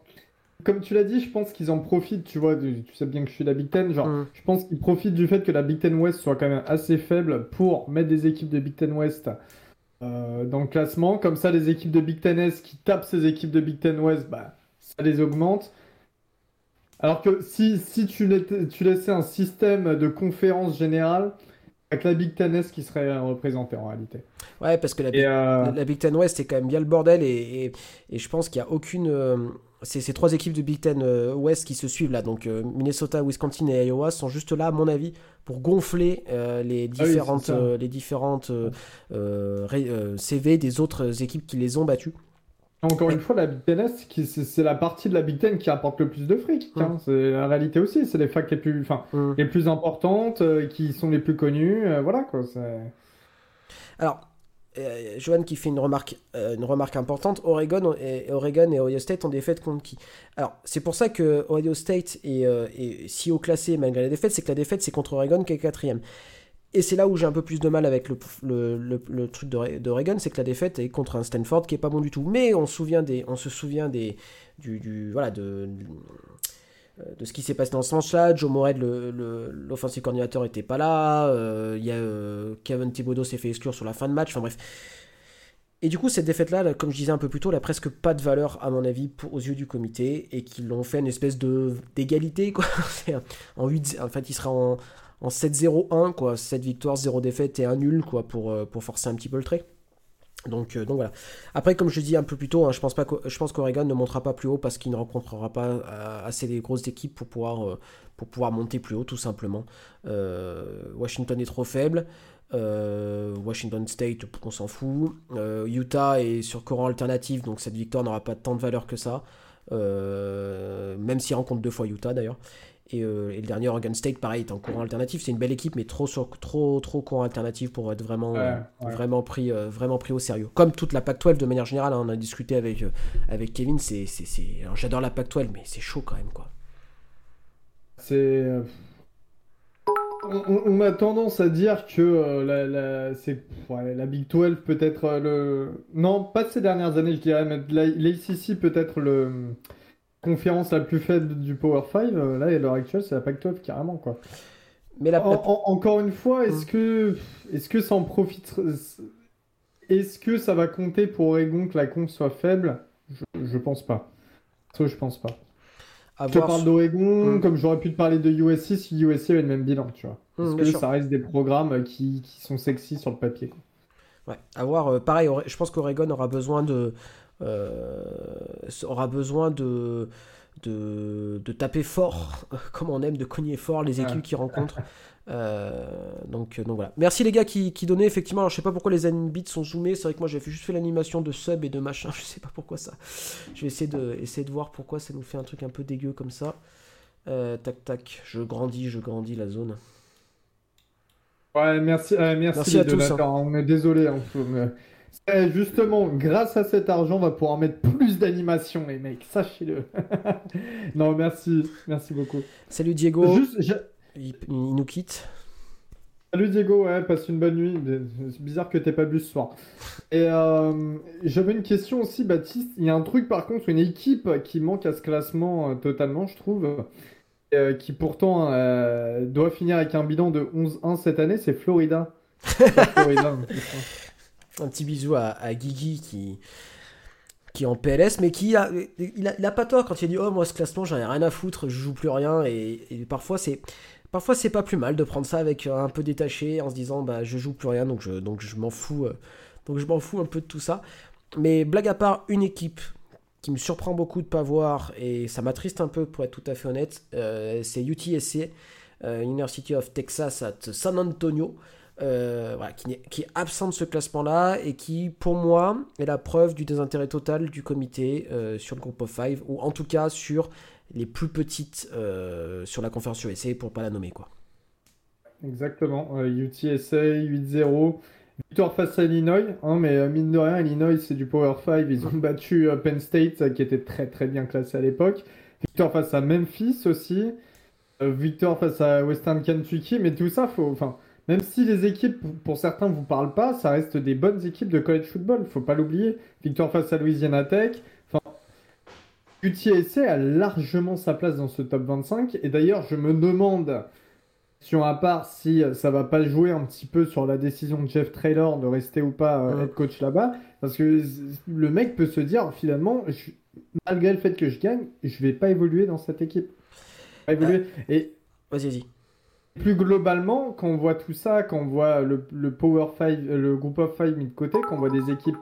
comme tu l'as dit, je pense qu'ils en profitent, tu vois, tu sais bien que je suis la Big Ten, genre, mm. je pense qu'ils profitent du fait que la Big Ten West soit quand même assez faible pour mettre des équipes de Big Ten West euh, dans le classement. Comme ça, les équipes de Big Ten Est qui tapent ces équipes de Big Ten West, bah, ça les augmente. Alors que si, si tu, tu laissais un système de conférence générale, avec la Big Ten Est qui serait représentée en réalité. Ouais, parce que la, Big, euh, la Big Ten West, c'est quand même bien le bordel et, et, je pense qu'il n'y a aucune. Euh, c'est ces trois équipes de Big Ten euh, West qui se suivent là, donc euh, Minnesota, Wisconsin et Iowa sont juste là, à mon avis, pour gonfler euh, les ah différentes, les différentes CV des autres équipes qui les ont battues. Encore une fois, la Big Ten c'est la partie de la Big Ten qui apporte le plus de fric. Hein. C'est la réalité aussi. C'est les facs les plus, enfin, les plus importantes, qui sont les plus connues. voilà quoi. Alors, euh, Johan qui fait une remarque, euh, une remarque importante. Oregon et, Oregon et Ohio State ont des défaites contre qui? Alors, c'est pour ça que Ohio State est, euh, si haut classé malgré la défaite, c'est que la défaite c'est contre Oregon qui est quatrième. Et c'est là où j'ai un peu plus de mal avec le, truc d'Oregon, c'est que la défaite est contre un Stanford qui est pas bon du tout. Mais on, se souvient des, on se souvient des, du, voilà, de, euh, de ce qui s'est passé dans ce match-là. Joe Moret, l'offensive coordinateur, n'était pas là. Euh, y a euh, Kevin Thibodeau s'est fait exclure sur la fin de match. Enfin bref. Et du coup, cette défaite-là, comme je disais un peu plus tôt, n'a presque pas de valeur, à mon avis, aux yeux du comité, et qu'ils l'ont fait une espèce d'égalité, en 8, en fait, il sera en, en 7-0-1, quoi. 7 victoires, 0 défaites et 1 nul, quoi, pour, pour forcer un petit peu le trait. Donc, euh, donc voilà. Après, comme je dis un peu plus tôt, hein, je pense qu'Oregon ne montera pas plus haut parce qu'il ne rencontrera pas euh, assez des grosses équipes pour pouvoir, euh, pour pouvoir monter plus haut, tout simplement. Washington est trop faible. Washington State, on s'en fout. Utah est sur courant alternatif, donc cette victoire n'aura pas tant de valeur que ça. même s'il rencontre deux fois Utah d'ailleurs. Euh, et, le dernier Oregon State, pareil, est en courant alternatif. C'est une belle équipe, mais trop, trop, trop courant alternatif pour être vraiment, euh, Vraiment, pris, euh, vraiment pris au sérieux. Comme toute la Pac-12 de manière générale, hein, on a discuté avec, avec Kevin. C'est, j'adore la Pac-12, mais c'est chaud quand même, quoi. C'est. On, a tendance à dire que la, la, c'est, la Big 12 peut être le. Non, pas de ces dernières années, je dirais, mais l'ACC peut être le conférence la plus faible du Power 5, euh, là, à l'heure actuelle, c'est la Pac-12 carrément, quoi. Mais la... encore une fois, est-ce mm. que, est-ce que ça en profite Est-ce que ça va compter pour Oregon que la conf soit faible? Je, je pense pas. je pense pas. je te parle d'Oregon, mm. comme j'aurais pu te parler de USC si USC avait le même bilan, tu vois. Mm, Parce que ça reste des programmes qui, qui, sont sexy sur le papier. Ouais, à voir. Euh, pareil, je pense qu'Oregon aura besoin de. Euh, aura besoin de, de, de, taper fort, comme on aime, de cogner fort les équipes qui rencontrent. Euh, donc, donc voilà. Merci les gars qui, qui donnaient effectivement. Alors je sais pas pourquoi les bits sont zoomés. C'est vrai que moi j'ai juste fait l'animation de sub et de machin. Je sais pas pourquoi ça. Je vais essayer de, essayer de voir pourquoi ça nous fait un truc un peu dégueu comme ça. tac tac. Je grandis, je grandis la zone. Ouais, merci, euh, merci, à tous. Hein. On est désolé. Hein, justement, grâce à cet argent, on va pouvoir mettre plus d'animation, les mecs. Sachez-le. non, merci. Merci beaucoup. Salut Diego. il, nous quitte. Salut Diego, ouais, passe une bonne nuit. C'est bizarre que t'aies pas bu ce soir. Et euh, j'avais une question aussi, Baptiste. Il y a un truc par contre, une équipe qui manque à ce classement euh, totalement, je trouve. Euh, qui pourtant doit finir avec un bilan de 11-1 cette année, c'est Florida. un petit bisou à, Guigui qui, qui est en PLS, mais qui a, il a, pas tort quand il dit Oh, moi, ce classement, j'en ai rien à foutre, je joue plus rien. Et, parfois, c'est. Parfois, c'est pas plus mal de prendre ça avec un peu détaché en se disant bah je joue plus rien donc je, donc je m'en fous euh, donc je m'en fous un peu de tout ça. Mais blague à part, une équipe qui me surprend beaucoup de pas voir, et ça m'attriste un peu pour être tout à fait honnête, euh, c'est UTSC, euh, University of Texas at San Antonio, euh, qui, est, absent de ce classement-là et qui, pour moi, est la preuve du désintérêt total du comité sur le groupe of five, ou en tout cas sur les plus petites sur la conférence USA, pour ne pas la nommer. quoi. Exactement, UTSA 8-0. Victoire face à Illinois, hein, mais euh, mine de rien, Illinois c'est du Power 5, ils ont battu euh, Penn State euh, qui était très très bien classé à l'époque. Victoire face à Memphis aussi, victoire face à Western Kentucky, mais tout ça, faut, enfin, même si les équipes pour certains vous parlent pas, ça reste des bonnes équipes de college football, faut pas l'oublier. Victoire face à Louisiana Tech, enfin, UTSA a largement sa place dans ce top 25, et d'ailleurs je me demande à part si euh, ça va pas jouer un petit peu sur la décision de Jeff Traylor de rester ou pas euh, head coach là-bas. Parce que le mec peut se dire finalement, malgré le fait que je gagne, je vais pas évoluer dans cette équipe. Pas évoluer. Et vas-y, vas-y. Plus globalement, quand on voit tout ça, quand on voit le, Power 5, le groupe of 5 mis de côté, quand on voit des équipes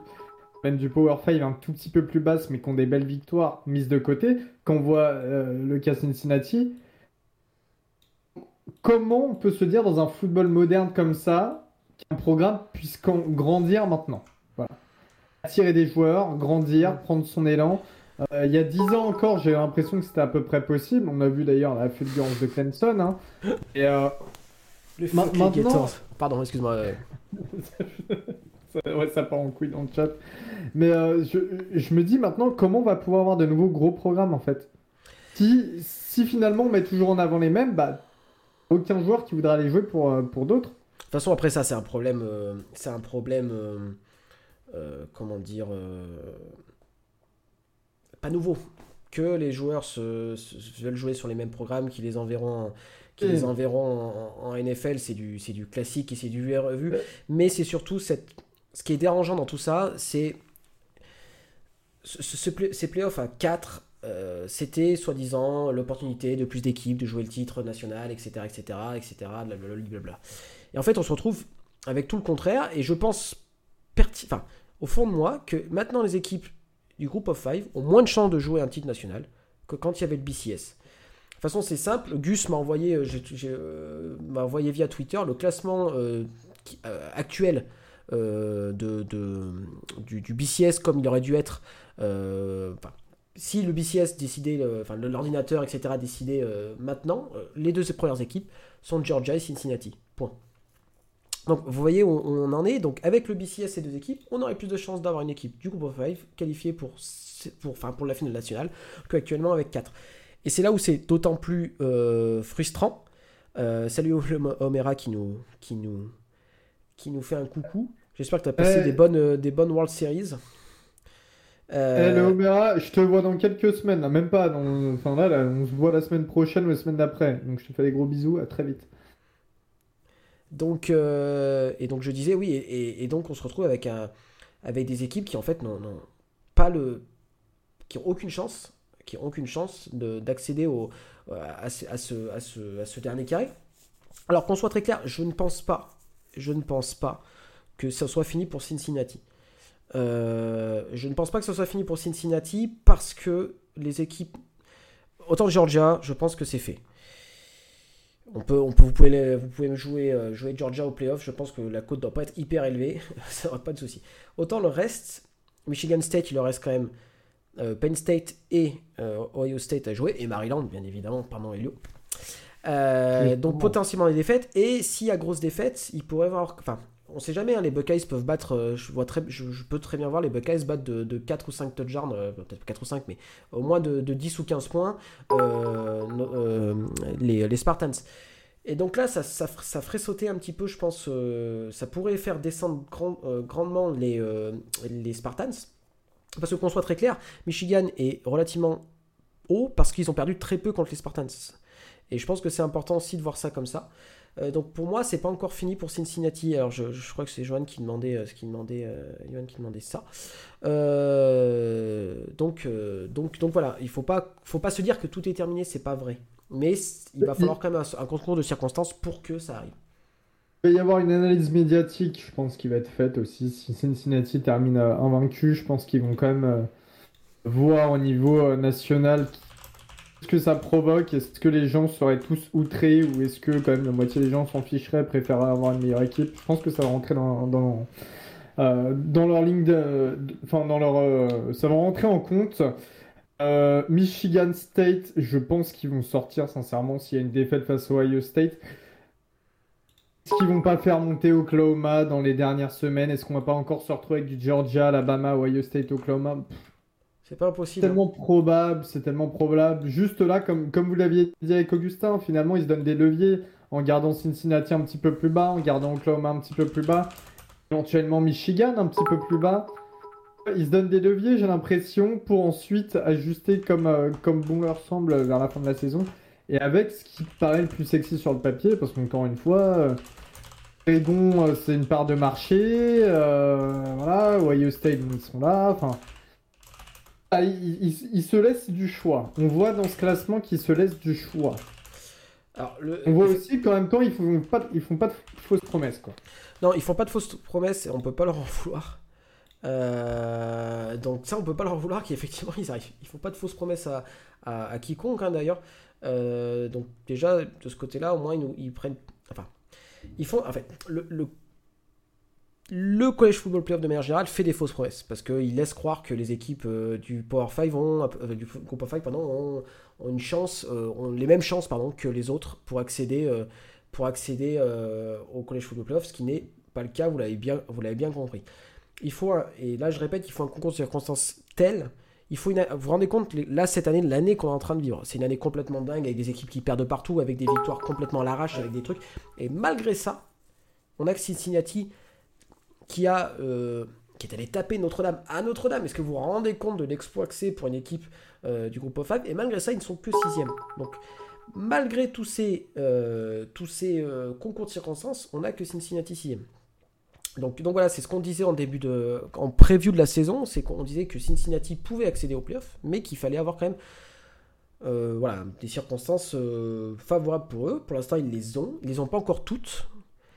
même du Power 5 un tout petit peu plus basses mais qui ont des belles victoires mises de côté, quand on voit euh, le cas Cincinnati, comment on peut se dire dans un football moderne comme ça qu'un programme puisse grandir maintenant? Attirer des joueurs, grandir, prendre son élan. Euh, il y a 10 ans encore, j'ai l'impression que c'était à peu près possible. On a vu d'ailleurs la fulgurance de Clemson. Hein. Et euh, maintenant... Pardon, excuse-moi. ouais, ça part en couille dans le chat. Mais euh, je, je, me dis maintenant comment on va pouvoir avoir de nouveaux gros programmes en fait? Si, si finalement on met toujours en avant les mêmes, bah aucun joueur qui voudra aller jouer pour, pour d'autres. De toute façon, après ça, c'est un problème. C'est un problème. Comment dire Pas nouveau. Que les joueurs se, veulent jouer sur les mêmes programmes, qui les enverront. Qui les enverront en, NFL, c'est du, du classique et c'est du vu revu. Mais c'est surtout cette, ce qui est dérangeant dans tout ça, c'est ce, ces playoffs à 4 euh, c'était soi-disant l'opportunité de plus d'équipes de jouer le titre national, etc., etc., etc., blablabla. Et en fait, on se retrouve avec tout le contraire, et je pense, enfin, au fond de moi, que maintenant les équipes du groupe of five ont moins de chances de jouer un titre national que quand il y avait le BCS. De toute façon, c'est simple. Gus m'a envoyé, euh, euh, via Twitter le classement actuel de, du, BCS comme il aurait dû être si le BCS décidait, l'ordinateur, etc., décidait euh, maintenant, euh, les deux premières équipes sont Georgia et Cincinnati. Point. Donc vous voyez où on en est. Donc avec le BCS et ces deux équipes, on aurait plus de chances d'avoir une équipe du groupe of 5 qualifiée pour, pour, enfin, pour la finale nationale qu'actuellement avec 4. Et c'est là où c'est d'autant plus euh, frustrant. salut Omera qui nous, qui, nous, qui nous fait un coucou. J'espère que tu as passé des, bonnes, des bonnes World Series. Euh... Eh, le je te vois dans quelques semaines, même pas. Dans... Enfin là, on se voit la semaine prochaine ou la semaine d'après. Donc je te fais des gros bisous, à très vite. Donc, euh, et donc je disais oui, et, donc on se retrouve avec, avec des équipes qui en fait n'ont pas le. qui ont aucune chance, qui n'ont aucune chance d'accéder à, ce, à, ce, à, ce, à ce dernier carré. Alors qu'on soit très clair, je ne pense pas, je ne pense pas que ça soit fini pour Cincinnati. Euh, je ne pense pas que ça soit fini pour Cincinnati parce que les équipes. Autant Georgia, je pense que c'est fait. On peut, on peut, vous pouvez, vous pouvez jouer, euh, jouer Georgia au playoff. Je pense que la cote ne doit pas être hyper élevée. ça n'aura pas de souci. Autant le reste, Michigan State, il leur reste quand même euh, Penn State et Ohio State à jouer. Et Maryland, bien évidemment, pardon, Elio. donc potentiellement des défaites. Et s'il y a grosse défaite, il pourrait avoir. Enfin, on sait jamais, hein, les Buckeyes peuvent battre, euh, je, vois très, je, peux très bien voir les Buckeyes battre de, 4 ou 5 touchdowns, euh, peut-être 4 ou 5, mais au moins de, 10 ou 15 points, euh, les, Spartans. Et donc là, ça, ça, ferait sauter un petit peu, je pense, ça pourrait faire descendre grandement les, les Spartans. Parce que qu'on soit très clair, Michigan est relativement haut parce qu'ils ont perdu très peu contre les Spartans. Et je pense que c'est important aussi de voir ça comme ça. Euh, donc pour moi, c'est pas encore fini pour Cincinnati. Alors je, crois que c'est Johan qui demandait, euh, ce qui demandait, euh, qui demandait ça. donc, donc, donc voilà, il faut pas, faut pas se dire que tout est terminé, c'est pas vrai. Mais il va falloir quand même un, concours de circonstances pour que ça arrive. Il va y avoir une analyse médiatique, je pense, qui va être faite aussi. Si Cincinnati termine invaincu, je pense qu'ils vont quand même voir au niveau national ce que ça provoque Est-ce que les gens seraient tous outrés ou est-ce que quand même la moitié des gens s'en ficheraient, préféreraient avoir une meilleure équipe? Je pense que ça va rentrer dans, euh, leur ligne de, enfin dans leur, euh, ça va rentrer en compte. Euh, Michigan State, je pense qu'ils vont sortir sincèrement s'il y a une défaite face au Ohio State. Est-ce qu'ils vont pas faire monter Oklahoma dans les dernières semaines? Est-ce qu'on va pas encore se retrouver avec du Georgia, Alabama, Ohio State, Oklahoma? C'est tellement probable, c'est tellement probable. Juste là, comme, comme vous l'aviez dit avec Augustin, finalement, ils se donnent des leviers en gardant Cincinnati un petit peu plus bas, en gardant Oklahoma un petit peu plus bas, éventuellement Michigan un petit peu plus bas. Ils se donnent des leviers, j'ai l'impression, pour ensuite ajuster comme, euh, comme bon leur semble vers la fin de la saison. Et avec ce qui paraît le plus sexy sur le papier, parce qu'encore une fois, euh, euh c'est une part de marché. Euh, voilà, Ohio State, ils sont là. Enfin, ah, il, se laisse du choix. On voit dans ce classement qu'il se laisse du choix. Alors, On voit aussi qu'en même temps, ils font pas, ils font pas de fausses promesses. Quoi. Non, ils font pas de fausses promesses et on peut pas leur en vouloir. Euh, donc ça, on peut pas leur en vouloir qu'effectivement, ils arrivent. Ils font pas de fausses promesses à, à, quiconque, hein, d'ailleurs. Euh, donc déjà, de ce côté-là, au moins, ils, nous, ils prennent... Enfin, ils font... En fait, le, le le College Football Playoff de manière générale fait des fausses promesses parce qu'il laisse croire que les équipes euh, du Power 5 ont, euh, du Group 5 pardon, ont, une chance, euh, ont les mêmes chances pardon, que les autres pour accéder, pour accéder au College Football Playoff, ce qui n'est pas le cas, vous l'avez bien, vous l'avez bien compris. Il faut, et là je répète, il faut un concours de circonstances tel. Il faut vous vous rendez compte, là cette année, l'année qu'on est en train de vivre, c'est une année complètement dingue avec des équipes qui perdent de partout, avec des victoires complètement à l'arrache, avec des trucs. Et malgré ça, on a que Cincinnati qui a euh, qui est allé taper Notre-Dame à Notre-Dame. Est-ce que vous vous rendez compte de l'exploit que c'est pour une équipe euh, du groupe of 5 Et malgré ça, ils ne sont que sixième. Donc, malgré tous ces, euh, tous ces concours de circonstances, on n'a que Cincinnati sixième. Donc, donc voilà, c'est ce qu'on disait en début de, en preview de la saison, c'est qu'on disait que Cincinnati pouvait accéder aux playoffs, mais qu'il fallait avoir quand même voilà, des circonstances favorables pour eux. Pour l'instant, ils les ont. Ils les ont pas encore toutes.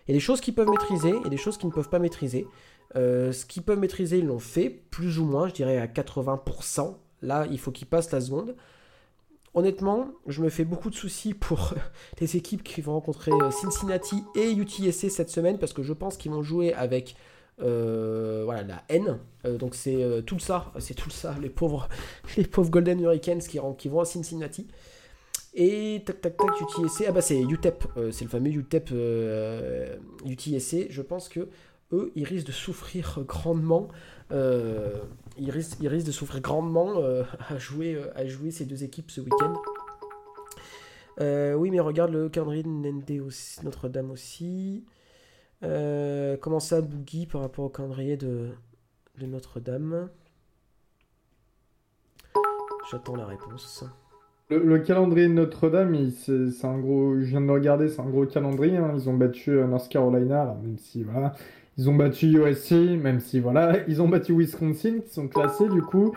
Il y a des choses qu'ils peuvent maîtriser et des choses qu'ils ne peuvent pas maîtriser. Euh, ce qu'ils peuvent maîtriser, ils l'ont fait, plus ou moins, je dirais à 80%. Là, il faut qu'ils passent la seconde. Honnêtement, je me fais beaucoup de soucis pour les équipes qui vont rencontrer euh, Cincinnati et UTSC cette semaine parce que je pense qu'ils vont jouer avec euh, voilà, la haine. donc c'est tout ça, c'est tout ça, les pauvres, les pauvres Golden Hurricanes qui, qui vont à Cincinnati. Et tac tac tac UTSC, ah bah c'est UTEP, euh, c'est le fameux UTEP euh, UTSC. Je pense que eux, ils risquent de souffrir grandement. Euh, ils, risquent, de souffrir grandement à, jouer, ces deux équipes ce week-end. oui, mais regarde le calendrier de Notre-Dame aussi. comment ça, Boogie, par rapport au calendrier de Notre-Dame? J'attends la réponse. Le, calendrier de Notre-Dame, c'est un gros. Je viens de regarder, c'est un gros calendrier. Hein. Ils ont battu euh, North Carolina, même si voilà. Ils ont battu USC, même si voilà. Ils ont battu Wisconsin, qui sont classés du coup.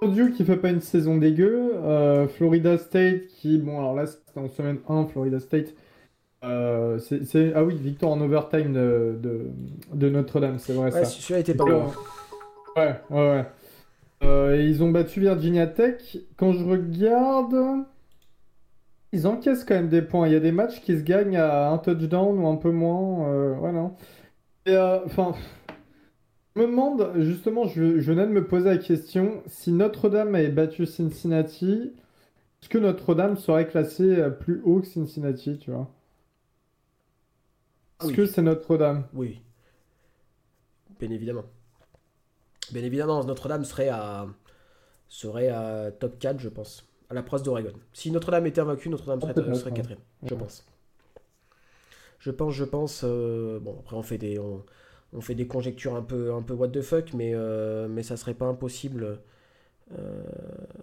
Purdue qui fait pas une saison dégueu. Euh, Florida State qui, bon, alors là, c'était en semaine 1, Florida State. Euh, c'est, Ah oui, victoire en overtime de, de, Notre-Dame, c'est vrai ouais, ça. Celui-là était pas bon. Ouais, ouais, ouais. Euh, ils ont battu Virginia Tech. Quand je regarde, ils encaissent quand même des points. Il y a des matchs qui se gagnent à un touchdown ou un peu moins. Euh, ouais, non. Enfin, je me demande, justement, je, je, venais de me poser la question, si Notre-Dame avait battu Cincinnati, est-ce que Notre-Dame serait classée plus haut que Cincinnati, tu vois? Est-ce que c'est Notre-Dame? Oui, bien évidemment. Bien évidemment, Notre-Dame serait à, serait à top 4, je pense, à la proche d'Oregon. Si Notre-Dame était invaincue, Notre-Dame serait, serait quatrième, je pense. Je pense, je pense. Euh, bon, après, on fait des, on, fait des conjectures un peu, un peu what the fuck, mais, euh, mais ça serait pas impossible. Euh,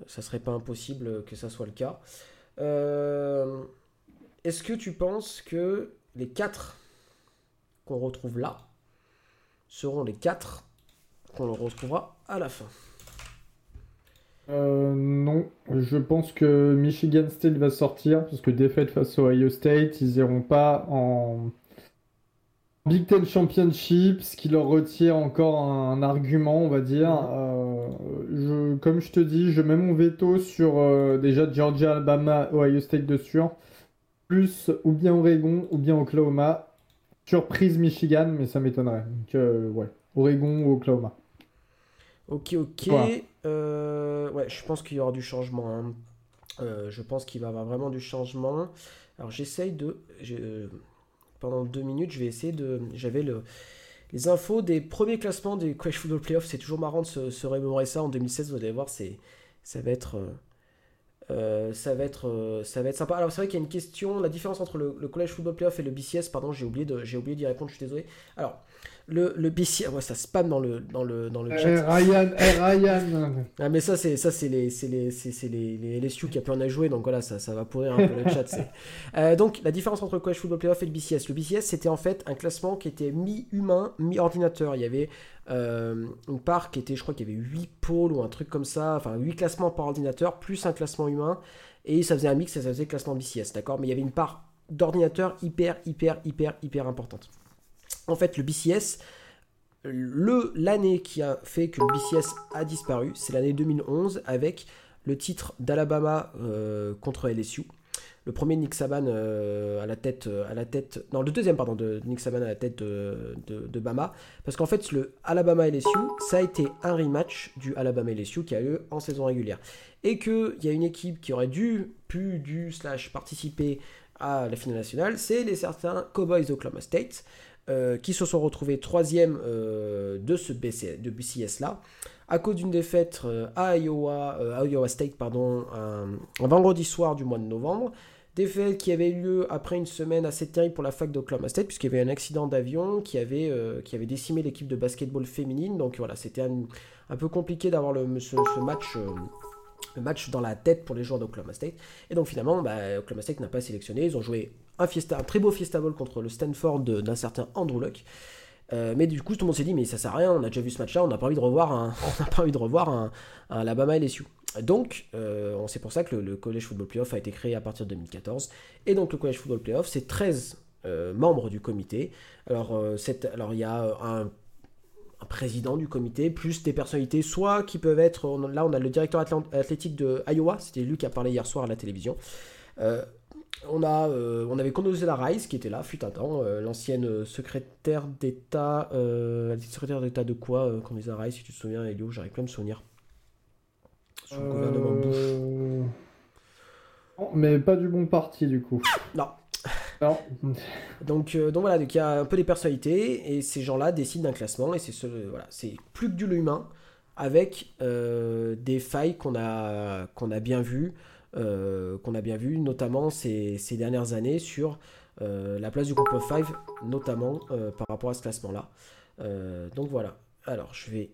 ça serait pas impossible que ça soit le cas. Est-ce que tu penses que les quatre qu'on retrouve là seront les quatre qu'on le retrouvera à la fin. Euh, non, je pense que Michigan State va sortir parce que défaite face au Ohio State, ils iront pas en Big Ten Championship, ce qui leur retire encore un, argument, on va dire. Mhm. Euh, je, comme je te dis, je mets mon veto sur euh, déjà Georgia, Alabama, Ohio State de sûr, plus ou bien Oregon ou bien Oklahoma. Surprise Michigan, mais ça m'étonnerait. Donc ouais, Oregon ou Oklahoma. Ok, ok. Euh, ouais, je pense qu'il y aura du changement. Hein. Euh, je pense qu'il va y avoir vraiment du changement. Alors j'essaye de... Euh, pendant deux minutes, je vais essayer de... J'avais le... les infos des premiers classements des Crash Football Playoffs. C'est toujours marrant de se, remémorer ça en 2016. Vous allez voir, c'est, ça va être... ça, va être, ça va être sympa. Alors, c'est vrai qu'il y a une question, la différence entre le, le College Football Playoff et le BCS, pardon, j'ai oublié, de, j'ai oublié d'y répondre, je suis désolé. Alors, le, le BC, ouais, ça spam dans le, dans le, dans le chat. Eh, Ryan, hey, eh, Ryan. Ah, mais ça, c'est, ça, c'est les, c'est les, c'est, les, les LSU qui a plus rien à jouer, donc voilà, ça, ça va pourrir un peu le chat. Euh, donc, la différence entre le College Football Playoff et le BCS. Le BCS, c'était en fait un classement qui était mi-humain, mi-ordinateur. Il y avait euh, une part qui était, je crois qu'il y avait 8 pôles ou un truc comme ça, enfin 8 classements par ordinateur, plus un classement humain, et ça faisait un mix, ça faisait classement BCS, d'accord? Mais il y avait une part d'ordinateur hyper, hyper, hyper, hyper importante. En fait, le BCS, l'année qui a fait que le BCS a disparu, c'est l'année 2011 avec le titre d'Alabama euh, contre LSU. Le premier Nick Saban euh, à la tête, euh, à la tête, non le deuxième pardon de Nick Saban à la tête de, Bama, parce qu'en fait le Alabama LSU ça a été un rematch du Alabama LSU qui a eu en saison régulière et que il y a une équipe qui aurait dû pu dû slash participer à la finale nationale, c'est les certains Cowboys d'Oklahoma State. Euh, qui se sont retrouvés troisième euh, de ce de BCS là, à cause d'une défaite euh, à Iowa, Iowa State pardon, un, vendredi soir du mois de novembre. Défaite qui avait eu lieu après une semaine assez terrible pour la fac d'Oklahoma State, puisqu'il y avait un accident d'avion qui avait, qui avait décimé l'équipe de basketball féminine. Donc voilà, c'était un, peu compliqué d'avoir ce, ce, match match dans la tête pour les joueurs d'Oklahoma State. Et donc finalement, bah, Oklahoma State n'a pas sélectionné. Ils ont joué un, un très beau Fiesta Bowl contre le Stanford d'un certain Andrew Luck. Euh, mais du coup, tout le monde s'est dit, mais ça sert à rien, on a déjà vu ce match-là, on n'a pas envie de revoir un, on pas envie de revoir un, Alabama LSU. Donc, euh, c'est pour ça que le, College Football Playoff a été créé à partir de 2014. Et donc, le College Football Playoff, c'est 13 euh, membres du comité. Alors, alors il y a un président du comité, plus des personnalités, soit qui peuvent être, là on a le directeur athlétique de Iowa, c'était lui qui a parlé hier soir à la télévision. Euh, on, a, euh, on avait Condoleezza Rice qui était là, fut un temps, euh, l'ancienne secrétaire d'État, secrétaire d'État de quoi, Condoleezza Rice, si tu te souviens, Elio, j'arrive pas à me souvenir. Sous le gouvernement Bush. mais pas du bon parti du coup. Non, donc, euh, donc voilà, donc il y a un peu des personnalités et ces gens-là décident d'un classement et c'est ce, voilà, c'est plus que du humain avec euh, des failles qu'on a qu'on a bien vu, euh, qu'on a bien vu notamment ces, ces dernières années sur la place du groupe of five, notamment par rapport à ce classement-là. donc voilà. Alors je vais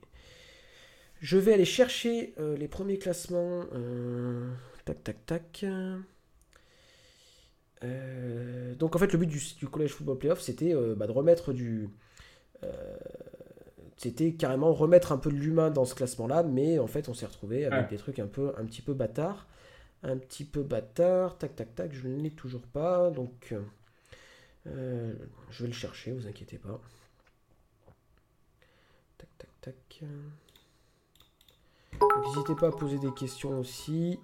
je vais aller chercher les premiers classements. tac tac tac. Euh, donc en fait le but du, College Football Playoff c'était euh, bah, de remettre du... Euh, c'était carrément remettre un peu de l'humain dans ce classement-là, mais en fait, on s'est retrouvé avec des trucs un, peu, un petit peu bâtards. Un petit peu bâtard, tac, tac, tac, je ne l'ai toujours pas, donc euh, je vais le chercher, vous inquiétez pas. Tac, tac, tac. N'hésitez pas à poser des questions aussi.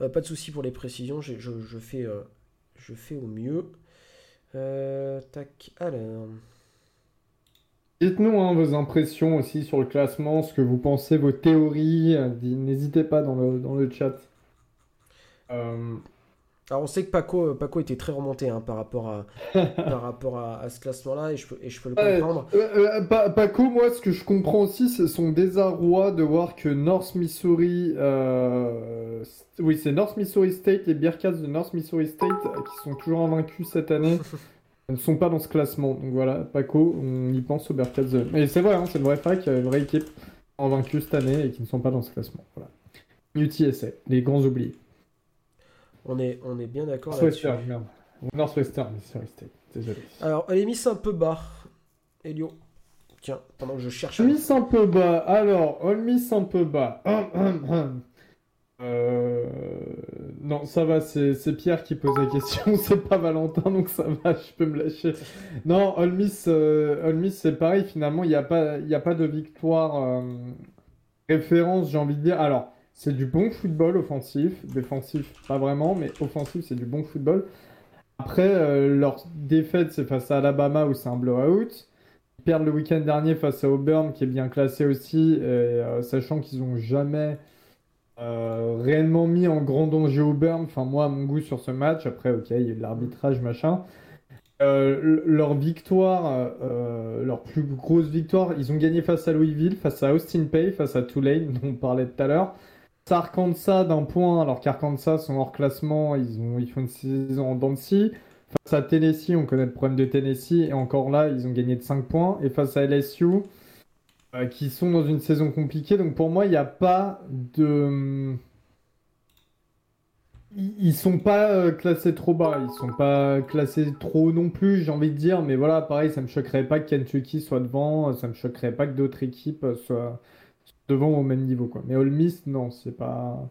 Euh, pas de souci pour les précisions, je, fais, euh, je fais au mieux. tac, alors. Dites-nous hein, vos impressions aussi sur le classement, ce que vous pensez, vos théories. N'hésitez pas dans le chat. Euh, alors on sait que Paco, euh, Paco était très remonté hein, par rapport à, par rapport à, ce classement-là et je, peux, et je peux le comprendre. Euh, Paco, moi ce que je comprends aussi c'est son désarroi de voir que North Missouri, oui c'est North Missouri State, les Bearcats de North Missouri State qui sont toujours invaincus cette année ne sont pas dans ce classement. Donc voilà, Paco, on y pense aux Bearcats. Mais c'est vrai, hein, c'est une vraie fac, une vraie équipe en vaincu cette année et qui ne sont pas dans ce classement. Voilà. UTSA, les grands oubliés. On est, on est bien d'accord là-dessus. merde. Northwestern, State. Désolé. Alors, elle est mise un peu bas. Elio. Tiens, pendant que je cherche. Miss un peu bas. Alors, on miss un peu bas. Euh, non, ça va, c'est Pierre qui pose la question, c'est pas Valentin, donc ça va, je peux me lâcher. Non, All Miss, euh, c'est pareil, finalement, il n'y a, pas, a pas de victoire euh, référence, j'ai envie de dire. Alors, c'est du bon football offensif, défensif, pas vraiment, mais offensif, c'est du bon football. Après, leur défaite, c'est face à Alabama où c'est un blowout. Ils perdent le week-end dernier face à Auburn, qui est bien classé aussi, sachant qu'ils n'ont jamais euh, réellement mis en grand danger Auburn. Enfin, moi, mon goût sur ce match. Après, ok, il y a eu l'arbitrage, machin. Euh, leur victoire, euh, leur plus grosse victoire, ils ont gagné face à Louisville, face à Austin Pay, face à Tulane, dont on parlait tout à l'heure. Arkansas d'un point, alors qu'Arkansas sont hors classement, ils, ont, ils font une saison en dents Face à Tennessee, on connaît le problème de Tennessee, et encore là, ils ont gagné de 5 points. Et face à LSU, euh, qui sont dans une saison compliquée. Donc pour moi, il n'y a pas de. Ils sont pas euh, classés trop bas, ils sont pas classés trop non plus, j'ai envie de dire. Mais voilà, pareil, ça me choquerait pas que Kentucky soit devant, ça me choquerait pas que d'autres équipes soient devant au même niveau, quoi. Mais All Miss, non, c'est pas.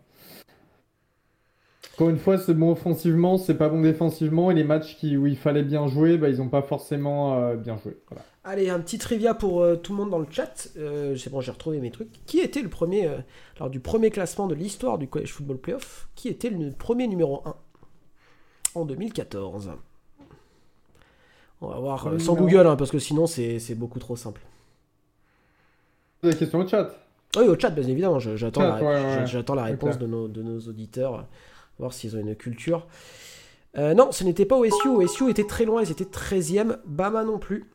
Encore une fois, c'est bon offensivement, c'est pas bon défensivement, et les matchs qui, où il fallait bien jouer, bah, ils n'ont pas forcément euh, bien joué. Voilà. Allez, un petit trivia pour euh, tout le monde dans le chat. Euh, c'est bon, j'ai retrouvé mes trucs. Qui était le premier, lors du premier classement de l'histoire du College Football Playoff, qui était le premier numéro 1 en 2014 On va voir sans Google, hein, parce que sinon c'est beaucoup trop simple. Des questions au chat Oui, au chat, bien évidemment. J'attends la, la, réponse de nos, de nos auditeurs, voir s'ils ont une culture. non, ce n'était pas OSU. OSU était très loin, ils étaient 13e. Bama non plus.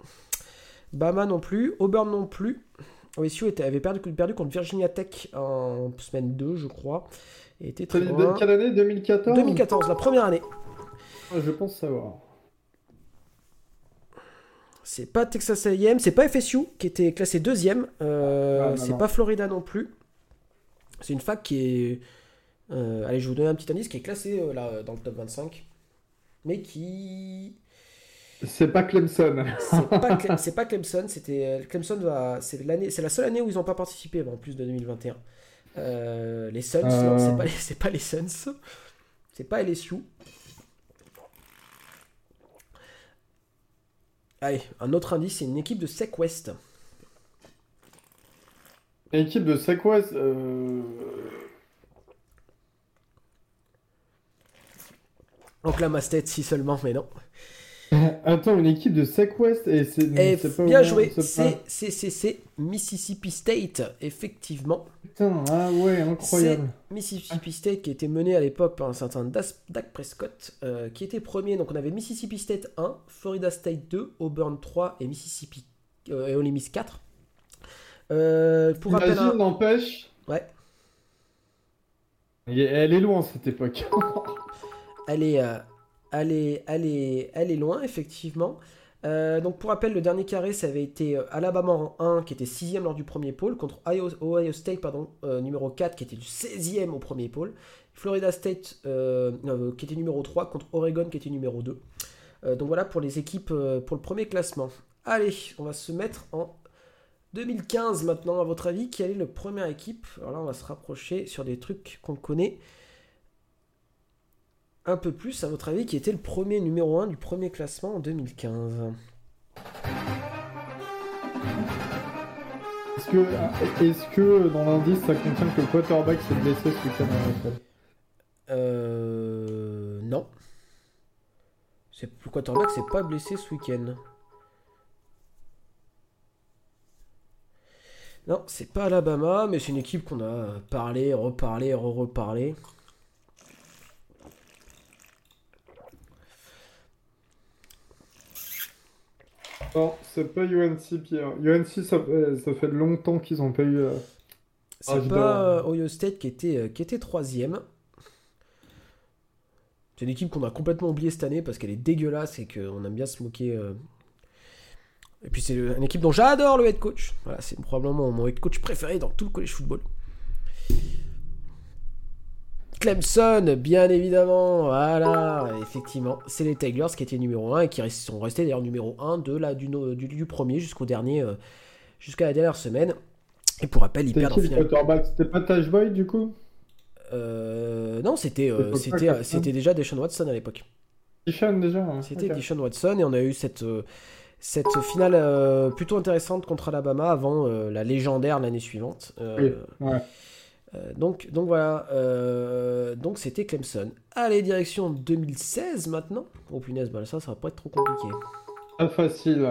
Bama non plus, Auburn non plus. OSU était, avait perdu, perdu contre Virginia Tech en semaine 2, je crois. Et était très Quelle année? 2014 2014, la première année. Ah, je pense savoir. C'est pas Texas A&M, c'est pas FSU qui était classé deuxième. Euh, ah, c'est pas Florida non plus. C'est une fac qui est. Euh, allez, je vais vous donner un petit indice qui est classé euh, là dans le top 25, mais qui c'est pas Clemson. c'est pas, Clemson, c'était Clemson c'est l'année, c'est la seule année où ils n'ont pas participé en plus de 2021. Euh, les Suns, non, c'est pas, les, pas les Suns, c'est pas LSU. Allez, un autre indice, c'est une équipe de. Une équipe de Sec West. Donc la Mastet, si seulement, mais non. Attends, une équipe de West et c'est bien joué. C'est Mississippi State, effectivement. Putain, ah ouais, incroyable. Mississippi State qui était mené à l'époque par un certain Dak Prescott, euh, qui était premier. Donc on avait Mississippi State 1, Florida State 2, Auburn 3 et Mississippi euh, et Ole Miss 4. Euh, pour rappel, n'empêche. Ouais. Elle est loin cette époque. elle est elle est, loin, effectivement. Euh, donc pour rappel, le dernier carré, ça avait été euh, Alabama en 1, qui était 6 lors du premier pôle, contre Ohio, State, pardon, euh, numéro 4, qui était du 16e au premier pôle. Florida State, qui était numéro 3, contre Oregon, qui était numéro 2. donc voilà pour les équipes pour le premier classement. Allez, on va se mettre en 2015 maintenant, à votre avis, quelle est la première équipe? Alors là, on va se rapprocher sur des trucs qu'on connaît un peu plus, à votre avis, qui était le premier numéro 1 du premier classement en 2015 Est-ce que, est que dans l'indice ça contient que le quarterback s'est blessé ce week-end Euh. Non. Le quarterback s'est pas blessé ce week-end. Non, c'est pas Alabama, mais c'est une équipe qu'on a parlé, reparlé, re-reparlé. Non, c'est pas UNC, Pierre. UNC, ça, fait- ça fait longtemps qu'ils ont pas eu. euh, C'est Ah, pas dois- euh, Ohio State qui était, euh, qui était troisième. C'est une équipe qu'on a complètement oubliée cette année parce qu'elle est dégueulasse et qu'on aime bien se moquer. euh. Et puis c'est une équipe dont j'adore le head coach. Voilà, c'est probablement mon head coach préféré dans tout le college football. Clemson, bien évidemment, voilà, effectivement, c'est les Tigers qui étaient numéro 1 et qui sont restés d'ailleurs numéro 1 de la, du, du, du premier jusqu'au dernier, euh, jusqu'à la dernière semaine. Et pour rappel, ils perdent en qui finale. C'était pas Taj Boyd du coup? Euh, non, c'était euh, C'était déjà Deshaun Watson à l'époque. Ishan déjà hein. C'était Ok. Deshaun Watson et on a eu cette, euh, cette finale plutôt intéressante contre Alabama avant la légendaire l'année suivante. Oui, ouais. Euh, donc, donc voilà, euh, donc c'était Clemson. Allez, direction 2016 maintenant. Oh punaise, bah ça, ça va pas être trop compliqué. Pas facile.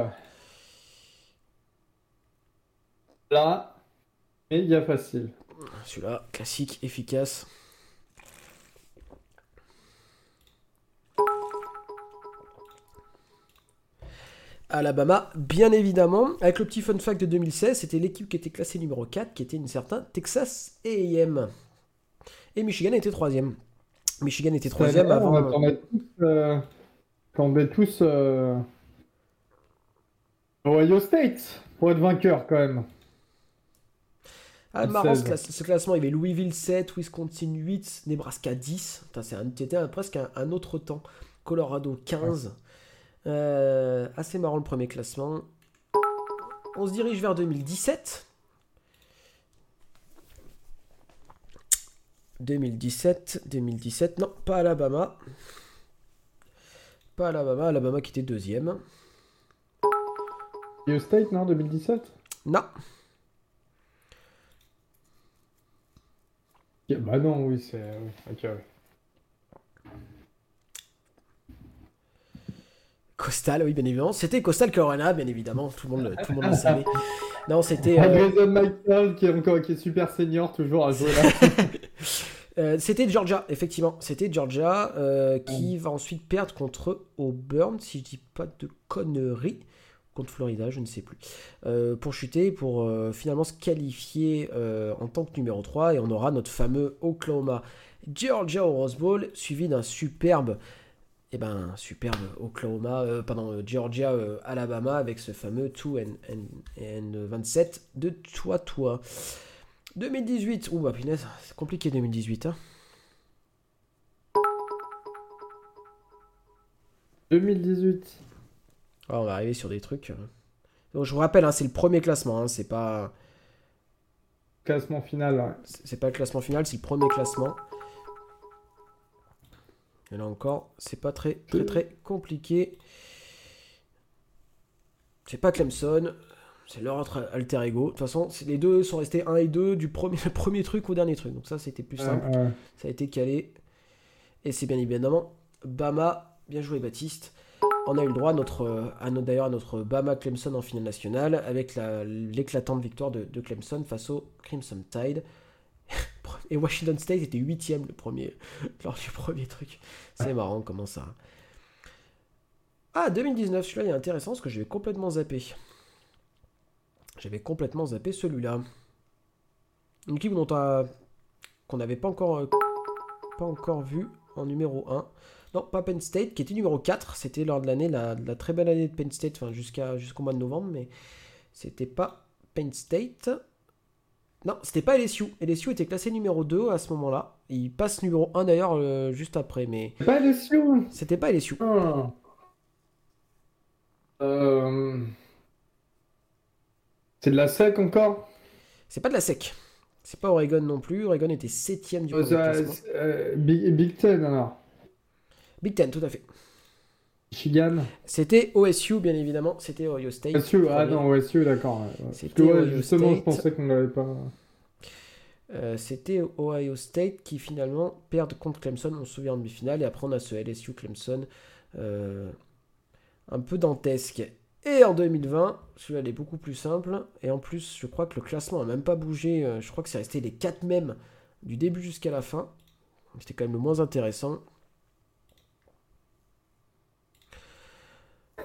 Là, méga facile. Celui-là, classique, efficace. Alabama, bien évidemment. Avec le petit fun fact de 2016, c'était l'équipe qui était classée numéro 4, qui était une certaine Texas AM. Et Michigan était troisième. Michigan était troisième avant. On attendait tous, euh, tous euh, Ohio State pour être vainqueur quand même. Ah, marrant ce, 16. classe- ce classement. Il y avait Louisville 7, Wisconsin 8, Nebraska 10. Putain, c'est un- C'était presque un, un autre temps. Colorado 15. Euh, assez marrant le premier classement. On se dirige vers 2017. 2017, 2017, non, pas Alabama. Pas Alabama, Alabama qui était deuxième. Ohio State, non, 2017 Non, Ok, Bah non, oui, c'est. oui, Ok, ouais. Coastal, oui, bien évidemment. C'était Coastal Carolina, bien évidemment. Tout le monde, le- tout le, monde le savait. Non, c'était. Ah, euh, Michael qui est encore qui est super senior toujours à jouer là. Euh, c'était Georgia, effectivement. C'était Georgia euh, qui va ensuite perdre contre Auburn, si je dis pas de conneries. Contre Florida, je ne sais plus. Euh, pour chuter, pour euh, finalement se qualifier euh, en tant que numéro 3. Et on aura notre fameux Oklahoma Georgia au Rose Bowl, suivi d'un superbe. Eh ben, superbe Oklahoma, euh, pardon, euh, Georgia euh, Alabama avec ce fameux 2 and, and, and 27 de toi toi. 2018, ouh bah punaise, c'est compliqué 2018. Hein. 2018. Ah, on va arriver sur des trucs. euh. Donc, je vous rappelle, hein, c'est le premier classement, hein, c'est pas, Classement final, ouais. c'est pas le classement final, c'est le premier classement. Et là encore, c'est pas très très très compliqué. C'est pas Clemson, c'est leur autre alter ego. De toute façon, les deux sont restés 1 et 2 du premier, premier truc au dernier truc. Donc ça, c'était plus simple. Ça a été calé. Et c'est bien évidemment Bama. Bien joué, Baptiste. On a eu le droit à notre, à notre- d'ailleurs à notre Bama Clemson en finale nationale avec la- l'éclatante victoire de, de Clemson face au Crimson Tide. Et Washington State était huitième le premier lors du premier truc. C'est marrant comment ça. Ah 2019, celui-là il est intéressant parce que j'avais complètement zappé. J'avais complètement zappé celui-là. Une équipe dont on- qu'on n'avait pas encore euh, pas encore vu en numéro 1. Non, pas Penn State, qui était numéro 4. C'était lors de l'année, la, la très belle année de Penn State, enfin jusqu'à, jusqu'au mois de novembre, mais c'était pas Penn State. Non, c'était pas LSU. LSU était classé numéro 2 à ce moment-là. Il passe numéro 1 d'ailleurs euh, juste après, mais pas LSU c'était pas LSU. Ah. Euh, C'est de la SEC encore? C'est pas de la SEC. C'est pas Oregon non plus. Oregon était septième du oh, euh, Big, Big Ten alors Big Ten, tout à fait. Michigan C'était OSU, bien évidemment. C'était Ohio State. OSU, ah non, OSU, d'accord. Ouais. justement, je pensais qu'on l'avait pas. Euh, c'était Ohio State qui finalement perd contre Clemson, on se souvient en demi-finale, et après on a ce LSU Clemson euh, un peu dantesque. Et en 2020, celui-là est beaucoup plus simple, et en plus je crois que le classement n'a même pas bougé, euh, je crois que c'est resté les 4 mêmes du début jusqu'à la fin. C'était quand même le moins intéressant.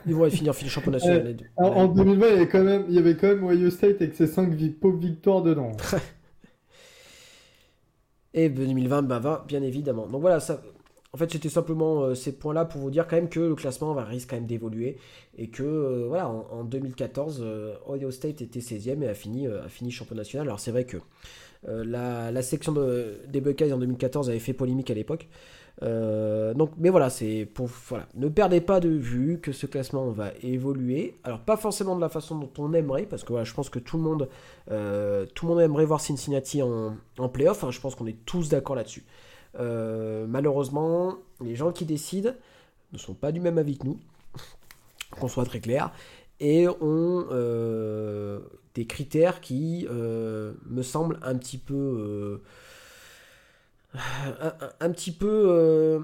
Ils vont finir finir champion national. en, 2020, il y, avait quand même, il y avait quand même Ohio State avec ses 5 pauvres victoires dedans. Et 2020, bah, bien évidemment. Donc voilà, ça, en fait, c'était simplement euh, ces points-là pour vous dire quand même que le classement va risque quand même d'évoluer et que euh, voilà, en, 2014, euh, Ohio State était 16e et a fini, a fini champion national. Alors c'est vrai que la, la, section de, des Buckeyes en 2014 avait fait polémique à l'époque. Euh, donc, mais voilà, c'est pour voilà, ne perdez pas de vue que ce classement va évoluer. Alors pas forcément de la façon dont on aimerait, parce que voilà, je pense que tout le monde, euh, tout le monde aimerait voir Cincinnati en, en playoff. Hein, je pense qu'on est tous d'accord là-dessus. Euh, malheureusement, les gens qui décident ne sont pas du même avis que nous, qu'on soit très clair, et ont des critères qui me semblent un petit peu un, petit peu. Euh,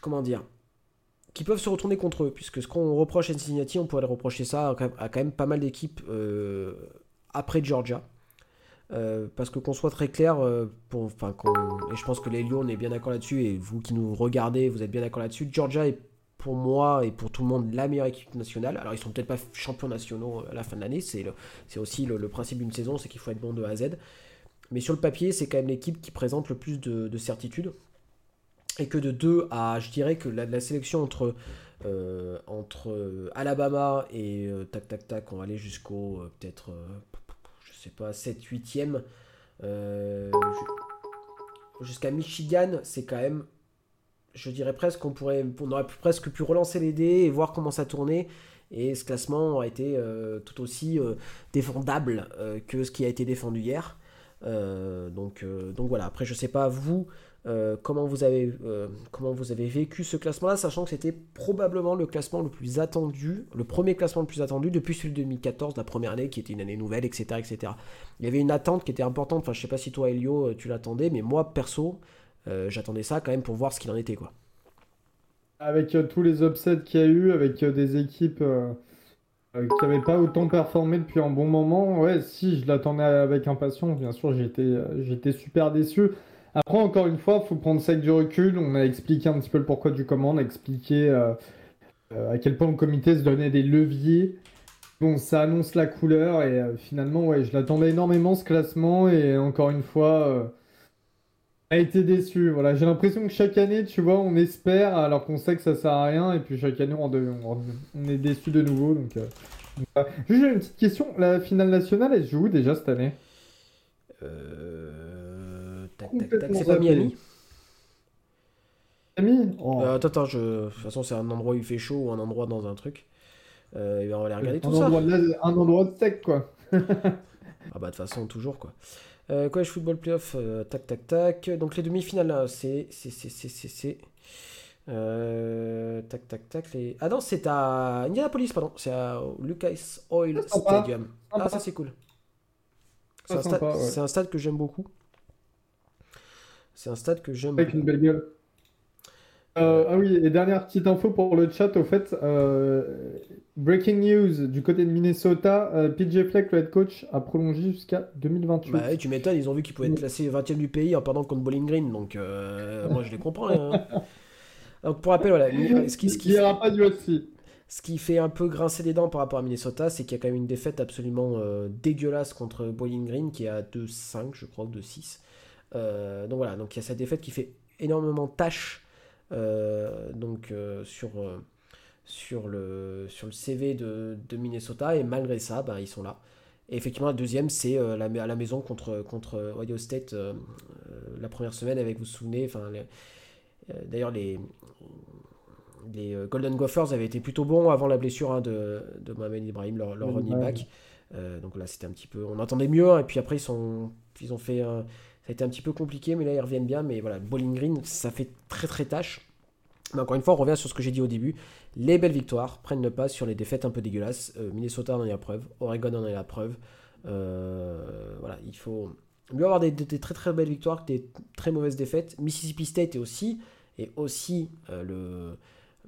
comment dire qui peuvent se retourner contre eux, puisque ce qu'on reproche à Cincinnati, on pourrait reprocher ça à, quand même pas mal d'équipes euh, après Georgia. Euh, parce que qu'on soit très clair, et je pense que les Lions, on est bien d'accord là-dessus, et vous qui nous regardez, vous êtes bien d'accord là-dessus, Georgia est pour moi et pour tout le monde la meilleure équipe nationale. Alors ils sont peut-être pas champions nationaux à la fin de l'année, c'est aussi le, principe d'une saison, c'est qu'il faut être bon de A à Z. Mais sur le papier, c'est quand même l'équipe qui présente le plus de, certitude. Et que de 2 à, je dirais que la, sélection entre, euh, entre euh, Alabama et euh, tac tac tac, on va aller jusqu'au peut-être, je sais pas, 7 8e. Jusqu'à Michigan, c'est quand même, je dirais presque qu'on pourrait, on aurait presque pu relancer les dés et voir comment ça tournait. Et ce classement a été tout aussi défendable que ce qui a été défendu hier. Euh, donc, euh, donc voilà, après je sais pas vous euh, comment, vous avez, comment vous avez vécu ce classement-là, sachant que c'était probablement le classement le plus attendu, le premier classement le plus attendu depuis celui de 2014, la première année qui était une année nouvelle, etc. etc. Il y avait une attente qui était importante, enfin je sais pas si toi Elio tu l'attendais, mais moi perso j'attendais ça quand même pour voir ce qu'il en était quoi. Avec tous les upsets qu'il y a eu, avec des équipes qui n'avait pas autant performé depuis un bon moment. Ouais, si, je l'attendais avec impatience. Bien sûr, j'étais, euh, super déçu. Après, encore une fois, il faut prendre ça avec du recul. On a expliqué un petit peu le pourquoi du comment. On a expliqué euh, à quel point le comité se donnait des leviers. Bon, ça annonce la couleur et finalement, ouais, je l'attendais énormément ce classement et encore une fois, a été déçu. Voilà, j'ai l'impression que chaque année, tu vois, on espère alors qu'on sait que ça sert à rien et puis chaque année on, on est déçu de nouveau. Donc, euh, Juste une petite question, la finale nationale, elle joue où déjà cette année? Euh... Tac, tac, tac, c'est pas Miami. Miami? Oh. euh, Attends, attends, je... de toute façon, c'est un endroit où il fait chaud ou un endroit dans un truc. Euh, et ben, on va aller regarder tout ça. un endroit de sec, quoi. ah bah, de toute façon, toujours, quoi. Euh, college Football Playoff, euh, tac tac tac. Donc les demi-finales, c'est. C'est. C'est. C'est. Euh, tac tac tac. Les... Ah non, c'est à Indianapolis, pardon. C'est à Lucas Oil Stadium. Ah, ça c'est cool. C'est un, stade... un, stade que j'aime beaucoup. C'est un stade que j'aime Avec une belle gueule. Euh, ah oui, et dernière petite info pour le chat, au fait, euh, breaking news du côté de Minnesota, euh, PJ Fleck, le head coach, a prolongé jusqu'à 2028. Bah tu m'étonnes, ils ont vu qu'ils pouvaient être classés 20e du pays en perdant contre Bowling Green, donc moi je les comprends. Hein. donc pour rappel, voilà, ce qui, ce qui, pas du ce qui fait un peu grincer les dents par rapport à Minnesota, c'est qu'il y a quand même une défaite absolument dégueulasse contre Bowling Green qui est à 2-5, je crois, 2-6. donc voilà, donc il y a cette défaite qui fait énormément tâche donc euh, sur, euh, sur, le, sur le CV de, de Minnesota, et malgré ça, bah, ils sont là. Et effectivement, la deuxième, c'est la, à la maison contre, contre Ohio State la première semaine, avec, vous vous souvenez, enfin, d'ailleurs, les, les Golden Gophers avaient été plutôt bons avant la blessure hein, de, de Mohamed Ibrahim, leur, leur running back. donc là, c'était un petit peu. On entendait mieux, hein, et puis après, ils, sont, ils ont fait. Ça a été un petit peu compliqué, mais là, ils reviennent bien. Mais voilà, Bowling Green, ça fait très très tâche. Mais encore une fois, on revient sur ce que j'ai dit au début. Les belles victoires prennent le pas sur les défaites un peu dégueulasses. Minnesota en est la preuve, Oregon en est la preuve. voilà, il faut mieux avoir des, très très belles victoires que des très mauvaises défaites. Mississippi State est aussi, aussi le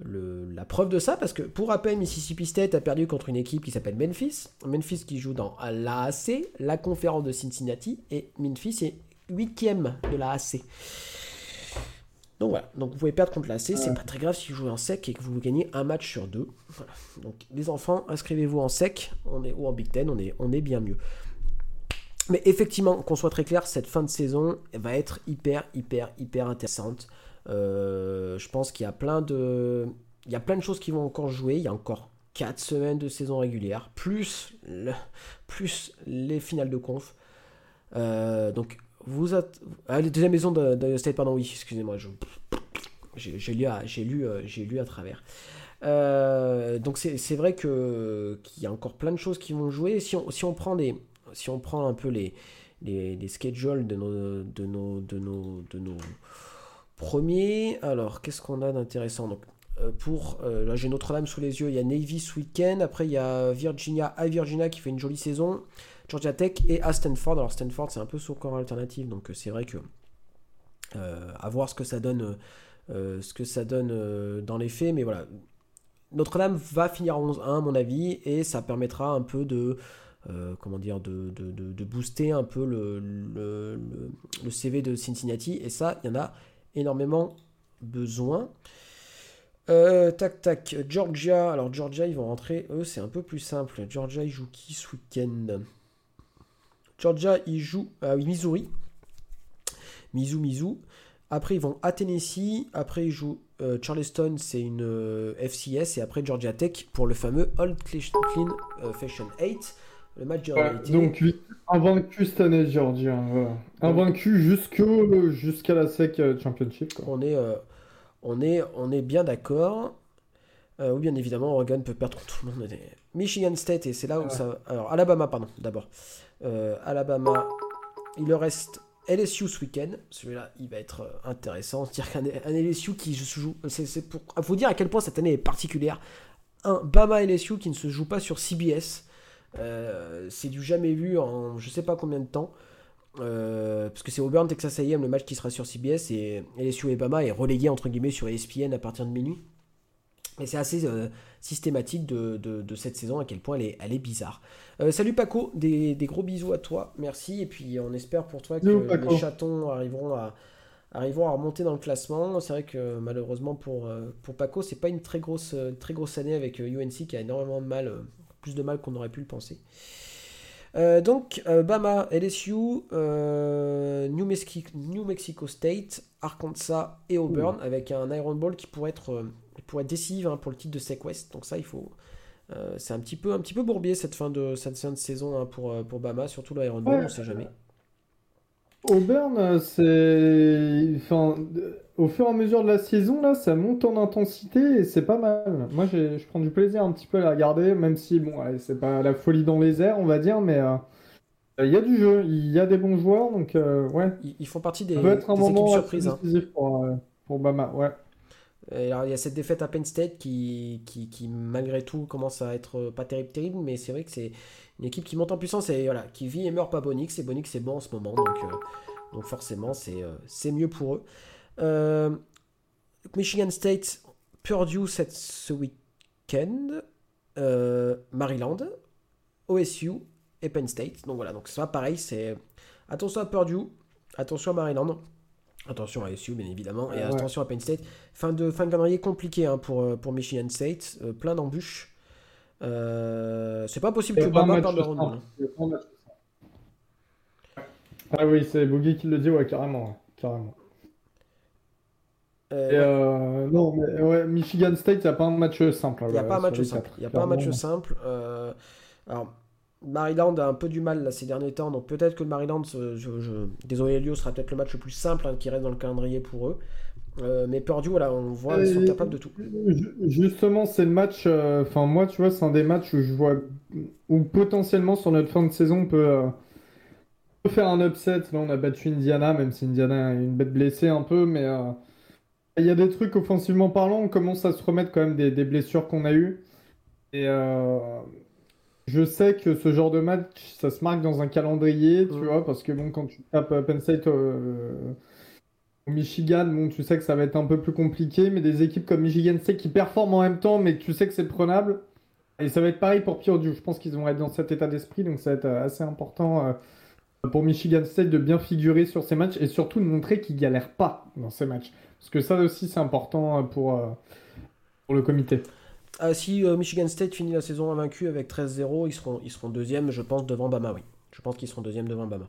la preuve de ça, parce que pour rappel, Mississippi State a perdu contre une équipe qui s'appelle Memphis. Memphis qui joue dans l'AAC, la conférence de Cincinnati, et Memphis est huitième de l'AAC. Donc voilà, donc vous pouvez perdre contre l'AAC, c'est pas très grave si vous jouez en sec et que vous gagnez un match sur deux. Donc les enfants, inscrivez-vous en sec on est, ou en Big Ten, on est, on est bien mieux. Mais effectivement, qu'on soit très clair, cette fin de saison va être hyper, hyper, hyper intéressante. Euh, je pense qu'il y a plein de, il y a plein de choses qui vont encore jouer. Il y a encore 4 semaines de saison régulière, plus, le, plus les finales de conf. Euh, donc, vous êtes. Ah, la deuxième maison de, State, pardon, oui, excusez-moi, j'ai lu, à, lu, euh, j'ai lu à travers. donc, c'est vrai qu'il y a encore plein de choses qui vont jouer. Si on, prend, des, si on prend un peu les, les, les schedules de nos, de nos, de nos, de nos Premier, alors qu'est-ce qu'on a d'intéressant? Donc, euh, pour, euh, là j'ai Notre-Dame sous les yeux, il y a Navy ce week-end, après il y a Virginia, à Virginia qui fait une jolie saison, Georgia Tech et à Stanford. Alors Stanford c'est un peu sous corps alternatif, donc euh, c'est vrai que à voir ce que ça donne, donne dans les faits, mais voilà. Notre-Dame va finir à 11-1 à mon avis, et ça permettra un peu de, comment dire, de, booster un peu le, CV de Cincinnati. Et ça, il y en a énormément besoin. Euh, tac tac, Georgia. Alors Georgia, ils vont rentrer. Eux, c'est un peu plus simple. Georgia, ils jouent qui ce week-end? Georgia, ils jouent ah Missouri. Misou, Misou. Après, ils vont à Tennessee. Après, ils jouent euh, Charleston, c'est une euh, FCS. Et après, Georgia Tech pour le fameux Old Clean Fashion 8. Le match de réalité. donc, invaincu cette année, Georgia. Invaincu jusqu'à la SEC euh, Championship. On, est, euh, on, est, on est bien d'accord. Euh, oui, bien évidemment, Oregon peut perdre contre tout le monde. Michigan State, et c'est là où ça. Alors, Alabama, pardon, d'abord. Alabama, il leur reste LSU ce week-end. Celui-là, il va être intéressant. C'est-à-dire qu'un LSU qui se joue. C'est pour vous dire à quel point cette année est particulière. Un Bama LSU qui ne se joue pas sur CBS. Euh, c'est du jamais vu en je sais pas combien de temps. Euh, parce que c'est Auburn, Texas A&M, le match qui sera sur CBS, et LSU et Bama est relégué entre guillemets sur ESPN à partir de minuit. Et c'est assez euh, systématique de, de, cette saison, à quel point elle est, elle est bizarre. salut Paco, des, des, gros bisous à toi, merci. Et puis on espère pour toi que les chatons arriveront à, arriveront à remonter dans le classement. C'est vrai que malheureusement pour, pour Paco, c'est pas une très grosse, très grosse année avec UNC qui a énormément de mal plus de mal qu'on aurait pu le penser. Euh, donc, euh, Bama, LSU, euh, New, Mexico, New, Mexico, State, Arkansas et Auburn, avec un Iron Ball qui pourrait être, pourrait être décisif hein, pour le titre de SEC West. Donc ça, il faut... c'est un petit peu un petit peu bourbier cette fin de cette fin de saison hein, pour, pour Bama, surtout Iron Ball, on sait jamais. Auburn, c'est. Enfin, au fur et à mesure de la saison, là, ça monte en intensité et c'est pas mal. Moi, je prends du plaisir un petit peu à la regarder, même si, bon, c'est pas la folie dans les airs, on va dire, mais euh, il y a du jeu, il y a des bons joueurs, donc euh, ouais. Ils, font partie des, ça peut être un moment surprises. Hein. Pour, euh, pour Bama, ouais. Alors, il y a cette défaite à Penn State qui, qui, qui, malgré tout, commence à être pas terrible, terrible, mais c'est vrai que c'est une équipe qui monte en puissance et voilà, qui vit et meurt pas Bonix. Et Bonix, c'est bon en ce moment, donc, euh, donc forcément, c'est euh, c'est mieux pour eux. Euh, Michigan State, Purdue cette, ce week-end, Maryland, OSU et Penn State. Donc voilà, donc ça pareil, c'est attention à Purdue, attention à Maryland. Attention à OSU, bien évidemment, et attention à Penn State. Fin de, fin de calendrier compliqué hein, pour, pour Michigan State, plein d'embûches. Euh, c'est pas possible que Obama parle de Ronald. Ah oui, c'est Boogie qui le dit, ouais, carrément. carrément. Euh, euh, non, mais ouais, Michigan State, il n'y a pas un match simple. Il n'y a pas un match simple. Il a pas un match simple. alors, Maryland a un peu du mal là, ces derniers temps, donc peut-être que le Maryland, je, désolé Elio, sera peut-être le match le plus simple hein, qui reste dans le calendrier pour eux. mais Purdue, voilà, on voit, ils sont capables de tout. Justement, c'est le match. Enfin, moi, tu vois, c'est un des matchs où je vois où potentiellement sur notre fin de saison on peut, faire un upset. Là, on a battu Indiana, même si Indiana est une bête blessée un peu, mais il y a des trucs offensivement parlant, on commence à se remettre quand même des, blessures qu'on a eues. Et euh, je sais que ce genre de match, ça se marque dans un calendrier, tu vois, parce que bon, quand tu tapes Penn State euh, au Michigan, bon, tu sais que ça va être un peu plus compliqué, mais des équipes comme Michigan State qui performent en même temps, mais tu sais que c'est prenable. Et ça va être pareil pour Purdue. Je pense qu'ils vont être dans cet état d'esprit, donc ça va être euh, assez important pour Michigan State de bien figurer sur ces matchs et surtout de montrer qu'ils galèrent pas dans ces matchs. Parce que ça aussi, c'est important euh, pour, euh, pour le comité. Ah, si euh, Michigan State finit la saison invaincue avec 13-0, ils seront, ils seront deuxième, je pense, devant Bama, oui. Je pense qu'ils seront deuxième devant Bama.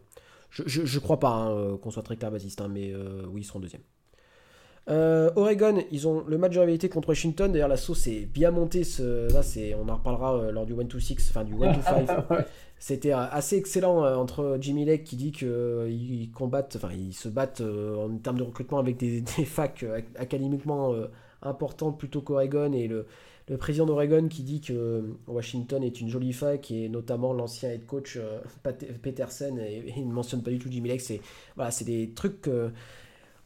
Je, je, crois pas hein, qu'on soit très clair, Baptiste, hein, mais oui, ils seront deuxième. Oregon, ils ont le match de rivalité contre Washington. D'ailleurs, la sauce est bien montée. Ce... Là, c'est, on en reparlera lors du 1-2-6, enfin du 1-2-5. C'était assez excellent euh, entre Jimmy Lake qui dit qu'ils euh, combattent, enfin ils se battent euh, en termes de recrutement avec des, facs académiquement importantes plutôt qu'Oregon et le, président d'Oregon qui dit que Washington est une jolie fac et notamment l'ancien head coach Peterson et, il ne mentionne pas du tout Jimmy Lake. C'est voilà, c'est des trucs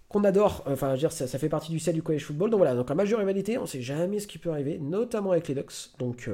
qu'on adore. Enfin, je veux dire, ça, ça, fait partie du sel du college football. Donc voilà, donc la majeure rivalité, on ne sait jamais ce qui peut arriver, notamment avec les Ducks. Donc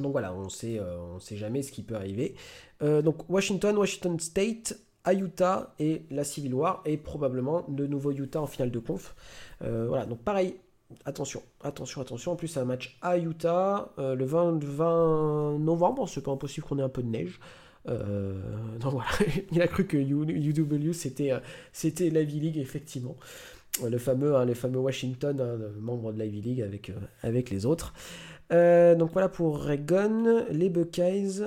donc voilà, on sait, euh, sait jamais ce qui peut arriver. Euh, donc Washington, Washington State, à Utah et la Civil War et probablement de nouveau Utah en finale de conf. Euh, voilà, donc pareil, attention, attention, attention. En plus, c'est un match à Utah le 20, 20 novembre. C'est pas impossible qu'on ait un peu de neige. voilà, il a cru que UW c'était c'était l'Ivy League effectivement. Le fameux, hein, fameux Washington, hein, membre de l'Ivy League avec, avec les autres. Euh, donc voilà pour Oregon, les Buckeyes.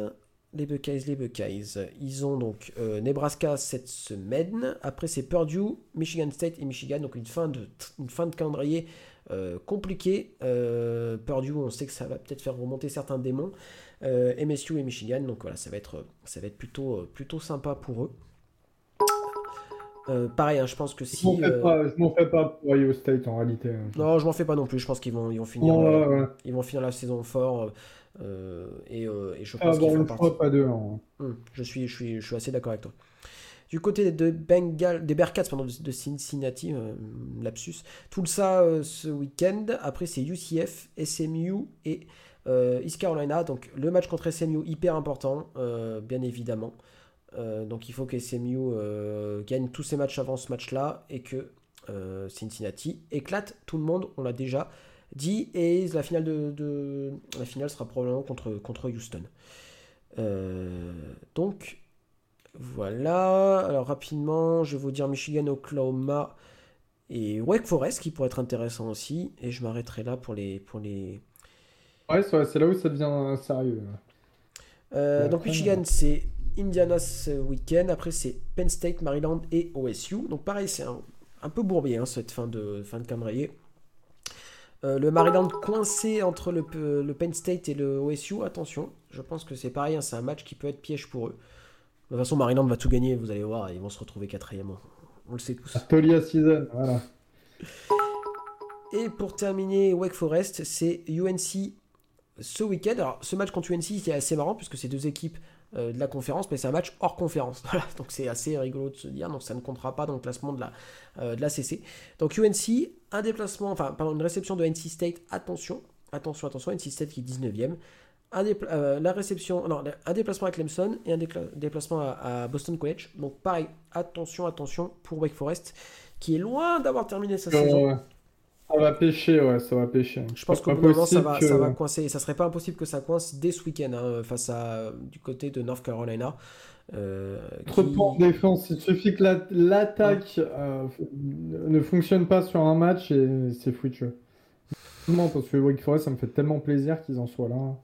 Les Buckeyes, les Buckeyes. Ils ont donc euh, Nebraska cette semaine. Après, c'est Purdue, Michigan State et Michigan. Donc une fin de, une fin de calendrier euh, compliquée. Purdue, on sait que ça va peut-être faire remonter certains démons. MSU et Michigan. Donc voilà, ça va être, ça va être plutôt, plutôt sympa pour eux. Euh, pareil, hein, je pense que si. Euh, je m'en fais, pas pour Ohio State en réalité. Hein. Non, je m'en fais pas non plus. Je pense qu'ils vont, ils vont finir, euh, ils vont finir la saison fort. et, je pense qu'ils font partie. Pas deux, hein. hum, je, suis, je, suis, je suis assez d'accord avec toi. Du côté de Bengal, des Bearcats pardon, de Cincinnati, lapsus, tout ça ce week-end. Après, c'est UCF, SMU et East Carolina. Donc, le match contre SMU, hyper important, bien évidemment. Euh, donc il faut que SMU euh, gagne tous ses matchs avant ce match-là et que euh, Cincinnati éclate tout le monde, on l'a déjà dit. Et la finale, de, la finale sera probablement contre, contre Houston. donc voilà. Alors rapidement, je vais vous dire Michigan, Oklahoma et Wake Forest qui pourrait être intéressant aussi. Et je m'arrêterai là pour les. Pour les... Ouais, c'est là où ça devient sérieux. donc Michigan, c'est Indiana ce week-end. Après, c'est Penn State, Maryland et OSU. Donc, pareil, c'est un, peu bourbier hein, cette fin de, fin de. Euh, le Maryland coincé entre le, le, Penn State et le OSU, attention, je pense que c'est pareil, hein, c'est un match qui peut être piège pour eux. De toute façon, Maryland va tout gagner, vous allez voir, ils vont se retrouver quatrième. On le sait tous. Tolia Season, voilà. Et pour terminer, Wake Forest, c'est UNC ce week-end. Alors, ce match contre UNC, c'est assez marrant puisque c'est deux équipes euh, de la conférence, mais c'est un match hors conférence. donc c'est assez rigolo de se dire, donc ça ne comptera pas dans le classement de la, euh, de la CC. Donc UNC, un déplacement, enfin, pardon, une réception de NC State, attention, attention, attention, NC State qui est 19ème. Un, euh, la réception, non, un déplacement à Clemson et un déplacement à, Boston College. Donc pareil, attention, attention pour Wake Forest, qui est loin d'avoir terminé sa saison. Ça va pêcher, ouais, ça va pêcher. Je pense qu'au bout moment, ça va, ça va coincer. Ça serait pas impossible que ça coince dès ce week-end hein, face à du côté de North Carolina. Euh, Trop de défense. Il suffit que l'attaque euh, ne fonctionne pas sur un match et c'est foutu. Non, parce que Wake Forest, ça me fait tellement plaisir qu'ils en soient là.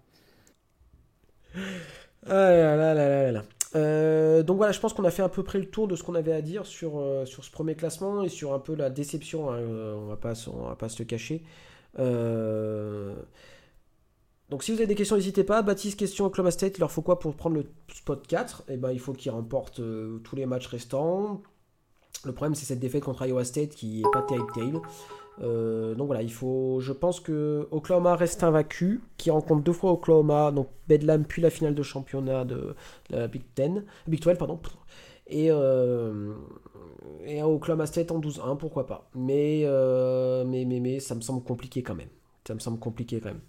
Ah là là. Euh, donc voilà, je pense qu'on a fait à peu près le tour de ce qu'on avait à dire sur, euh, ce premier classement et sur un peu la déception, hein, euh, on, va pas, on va pas se le cacher. Donc si vous avez des questions, n'hésitez pas. Baptiste, question Oklahoma State, il leur faut quoi pour prendre le spot 4 Eh ben, il faut qu'ils remportent tous les matchs restants. Le problème, c'est cette défaite contre Iowa State qui est pas terrible, terrible. Euh, donc voilà, il faut. Je pense que Oklahoma reste invaincu, qui rencontre deux fois Oklahoma, donc Bedlam puis la finale de championnat de Big Ten, Big 12 pardon. Et, euh, Oklahoma State en 12-1, pourquoi pas. Mais, euh, mais, mais, mais ça me semble compliqué quand même. Ça me semble compliqué quand même.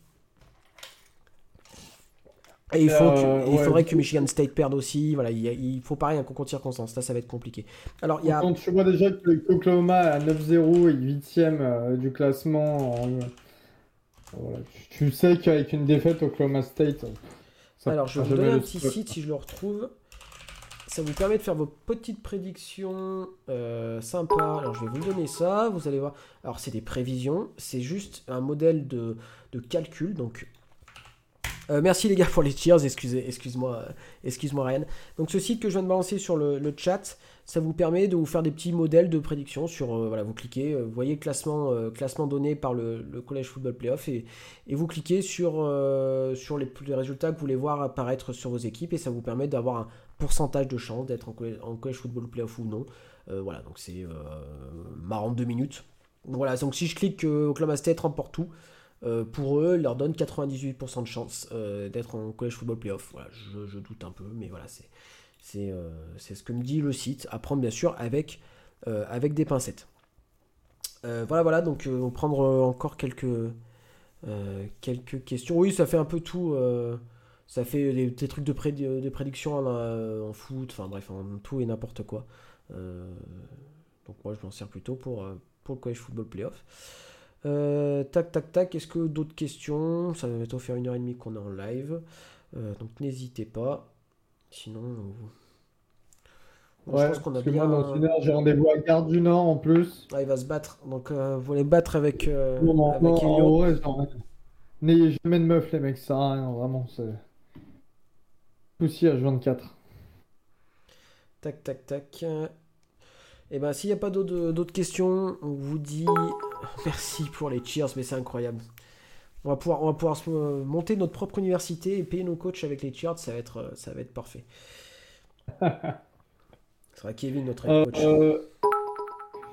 Et il, faut Euh, il ouais, faudrait que Michigan State perde aussi. Voilà, il, il faut pareil un concours de circonstances. Là, ça va être compliqué. Alors, il y a. Quand tu vois déjà que l'Oklahoma à 9-0 et 8ème du classement, en- voilà, tu- sais qu'avec une défaite Oklahoma State, ça Alors, je vais vous donner un petit site si je le retrouve. Ça vous permet de faire vos petites prédictions euh, sympas. Alors, je vais vous donner ça. Vous allez voir. Alors, c'est des prévisions. C'est juste un modèle de, de calcul. Donc, euh, merci les gars pour les cheers. Excusez, excuse-moi, euh, excuse-moi Ryan. Donc, ce site que je viens de balancer sur le, chat, ça vous permet de vous faire des petits modèles de prédiction sur. euh, voilà, vous cliquez, vous voyez classement, donné par le, College Football Playoff et, vous cliquez sur, les, résultats que vous voulez voir apparaître sur vos équipes et ça vous permet d'avoir un pourcentage de chance d'être en, collège- football playoff ou non. Voilà, donc c'est marrant deux minutes. Voilà, donc si je clique que Oklahoma State remporte tout, euh, pour eux, leur donne 98% de chance euh, d'être en college football playoff. Voilà, je, doute un peu, mais voilà, euh, c'est ce que me dit le site. À prendre bien sûr avec, avec des pincettes. Voilà, voilà, donc on va prendre encore quelques, quelques questions. Oui, ça fait un peu tout. ça fait des, trucs de, prédi- de prédiction en, en foot, enfin bref, en tout et n'importe quoi. Donc moi, je m'en sers plutôt pour, pour le college football playoff. Euh, tac, tac, tac. Est-ce que d'autres questions? Ça va bientôt faire une heure et demie qu'on est en live. Euh, donc n'hésitez pas. Sinon, je pense qu'on a bien. moi dans une heure j'ai rendez-vous à Gare du Nord en plus. Ah, il va se battre. Donc euh, vous allez battre avec, Non, non, avec non, Elio. en vrai, genre, n'ayez jamais de meuf les mecs, ça vraiment, c'est... Souci H24. Tac, tac, tac. Et ben, s'il n'y a pas d'autres questions, on vous dit merci pour les cheers, mais c'est incroyable. On va pouvoir, on va pouvoir se- euh, monter notre propre université et payer nos coachs avec les cheers, ça va être, euh, ça va être parfait. Ce sera Kevin, notre Euh, coach.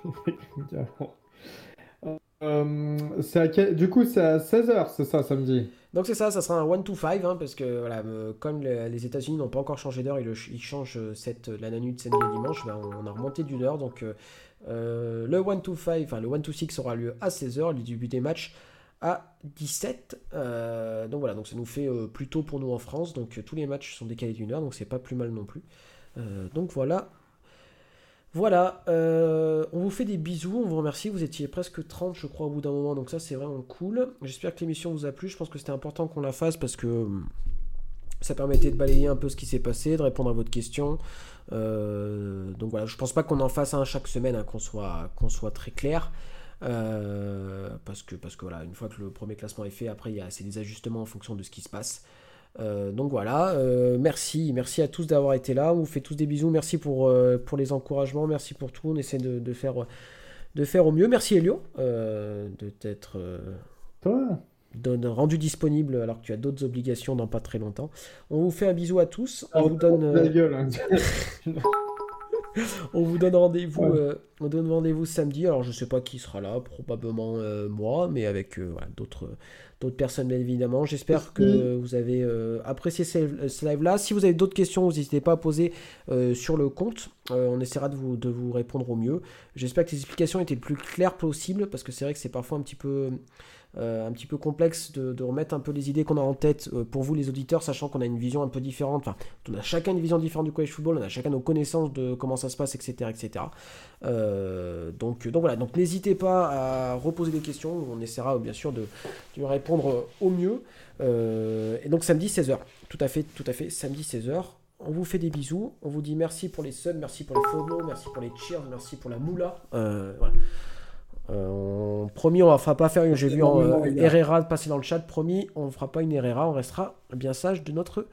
à quel- Du coup, c'est à 16h, c'est ça, samedi? Donc c'est ça, ça sera un 1 to 5, hein, parce que voilà, euh, comme le- les États-Unis n'ont pas encore changé d'heure, ils, changent cette, la nuit de samedi à dimanche, ben, on a remonté d'une heure. Donc euh, euh, le 1 to 5, enfin le 1 to 6 aura lieu à 16h, le début des matchs à 17. Euh, donc voilà, donc ça nous fait euh, plus tôt pour nous en France, donc euh, tous les matchs sont décalés d'une heure, donc c'est pas plus mal non plus. Euh, donc voilà. Voilà, on vous fait des bisous, on vous remercie, vous étiez presque 30 je crois au bout d'un moment, donc ça c'est vraiment cool. J'espère que l'émission vous a plu, je pense que c'était important qu'on la fasse parce que hum, ça permettait de balayer un peu ce qui s'est passé, de répondre à votre question. Euh, donc voilà, je pense pas qu'on en fasse un chaque semaine, hein, qu'on soit, soit très clair. Euh, parce que parce que voilà, une fois que le premier classement est fait, après il y a c'est des ajustements en fonction de ce qui se passe. Euh, donc voilà, merci, merci à tous d'avoir été là. On vous fait tous des bisous. Merci pour, pour les encouragements, merci pour tout. On essaie de, faire, de faire au mieux. Merci Elio de t'être Toi? Rendu disponible alors que tu as d'autres obligations dans pas très longtemps. On vous fait un bisou à tous. On Ah, vous donne, la gueule. hein. on vous donne rendez-vous, Ouais. euh, on donne rendez-vous samedi. Alors je sais pas qui sera là, probablement euh, moi, mais avec euh, voilà, d'autres d'autres personnes bien évidemment. J'espère que vous avez euh, apprécié ce, ce live-là. Si vous avez d'autres questions, vous n'hésitez pas à poser sur le compte. On essaiera de vous, de vous répondre au mieux. J'espère que les explications étaient le plus claires possible parce que c'est vrai que c'est parfois un petit peu un petit peu complexe de, remettre un peu les idées qu'on a en tête euh, pour vous les auditeurs, sachant qu'on a une vision un peu différente. Enfin, on a chacun une vision différente du college football, on a chacun nos connaissances de comment ça se passe, etc., etc. Euh, donc, donc voilà, donc n'hésitez pas à reposer des questions. On essaiera bien sûr de, répondre au mieux. Euh, et donc samedi 16h, tout à fait, tout à fait, samedi 16h. On vous fait des bisous. On vous dit merci pour les subs, merci pour les follow, merci pour les cheers, merci pour la moula. Euh, voilà. Euh, on- promis, on ne fera pas faire. J'ai vu en, euh. Herrera passer dans le chat. Promis, on ne fera pas une Herrera. On restera bien sage de notre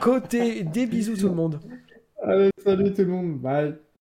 côté. Des bisous tout le monde. Allez, salut tout le monde, bye.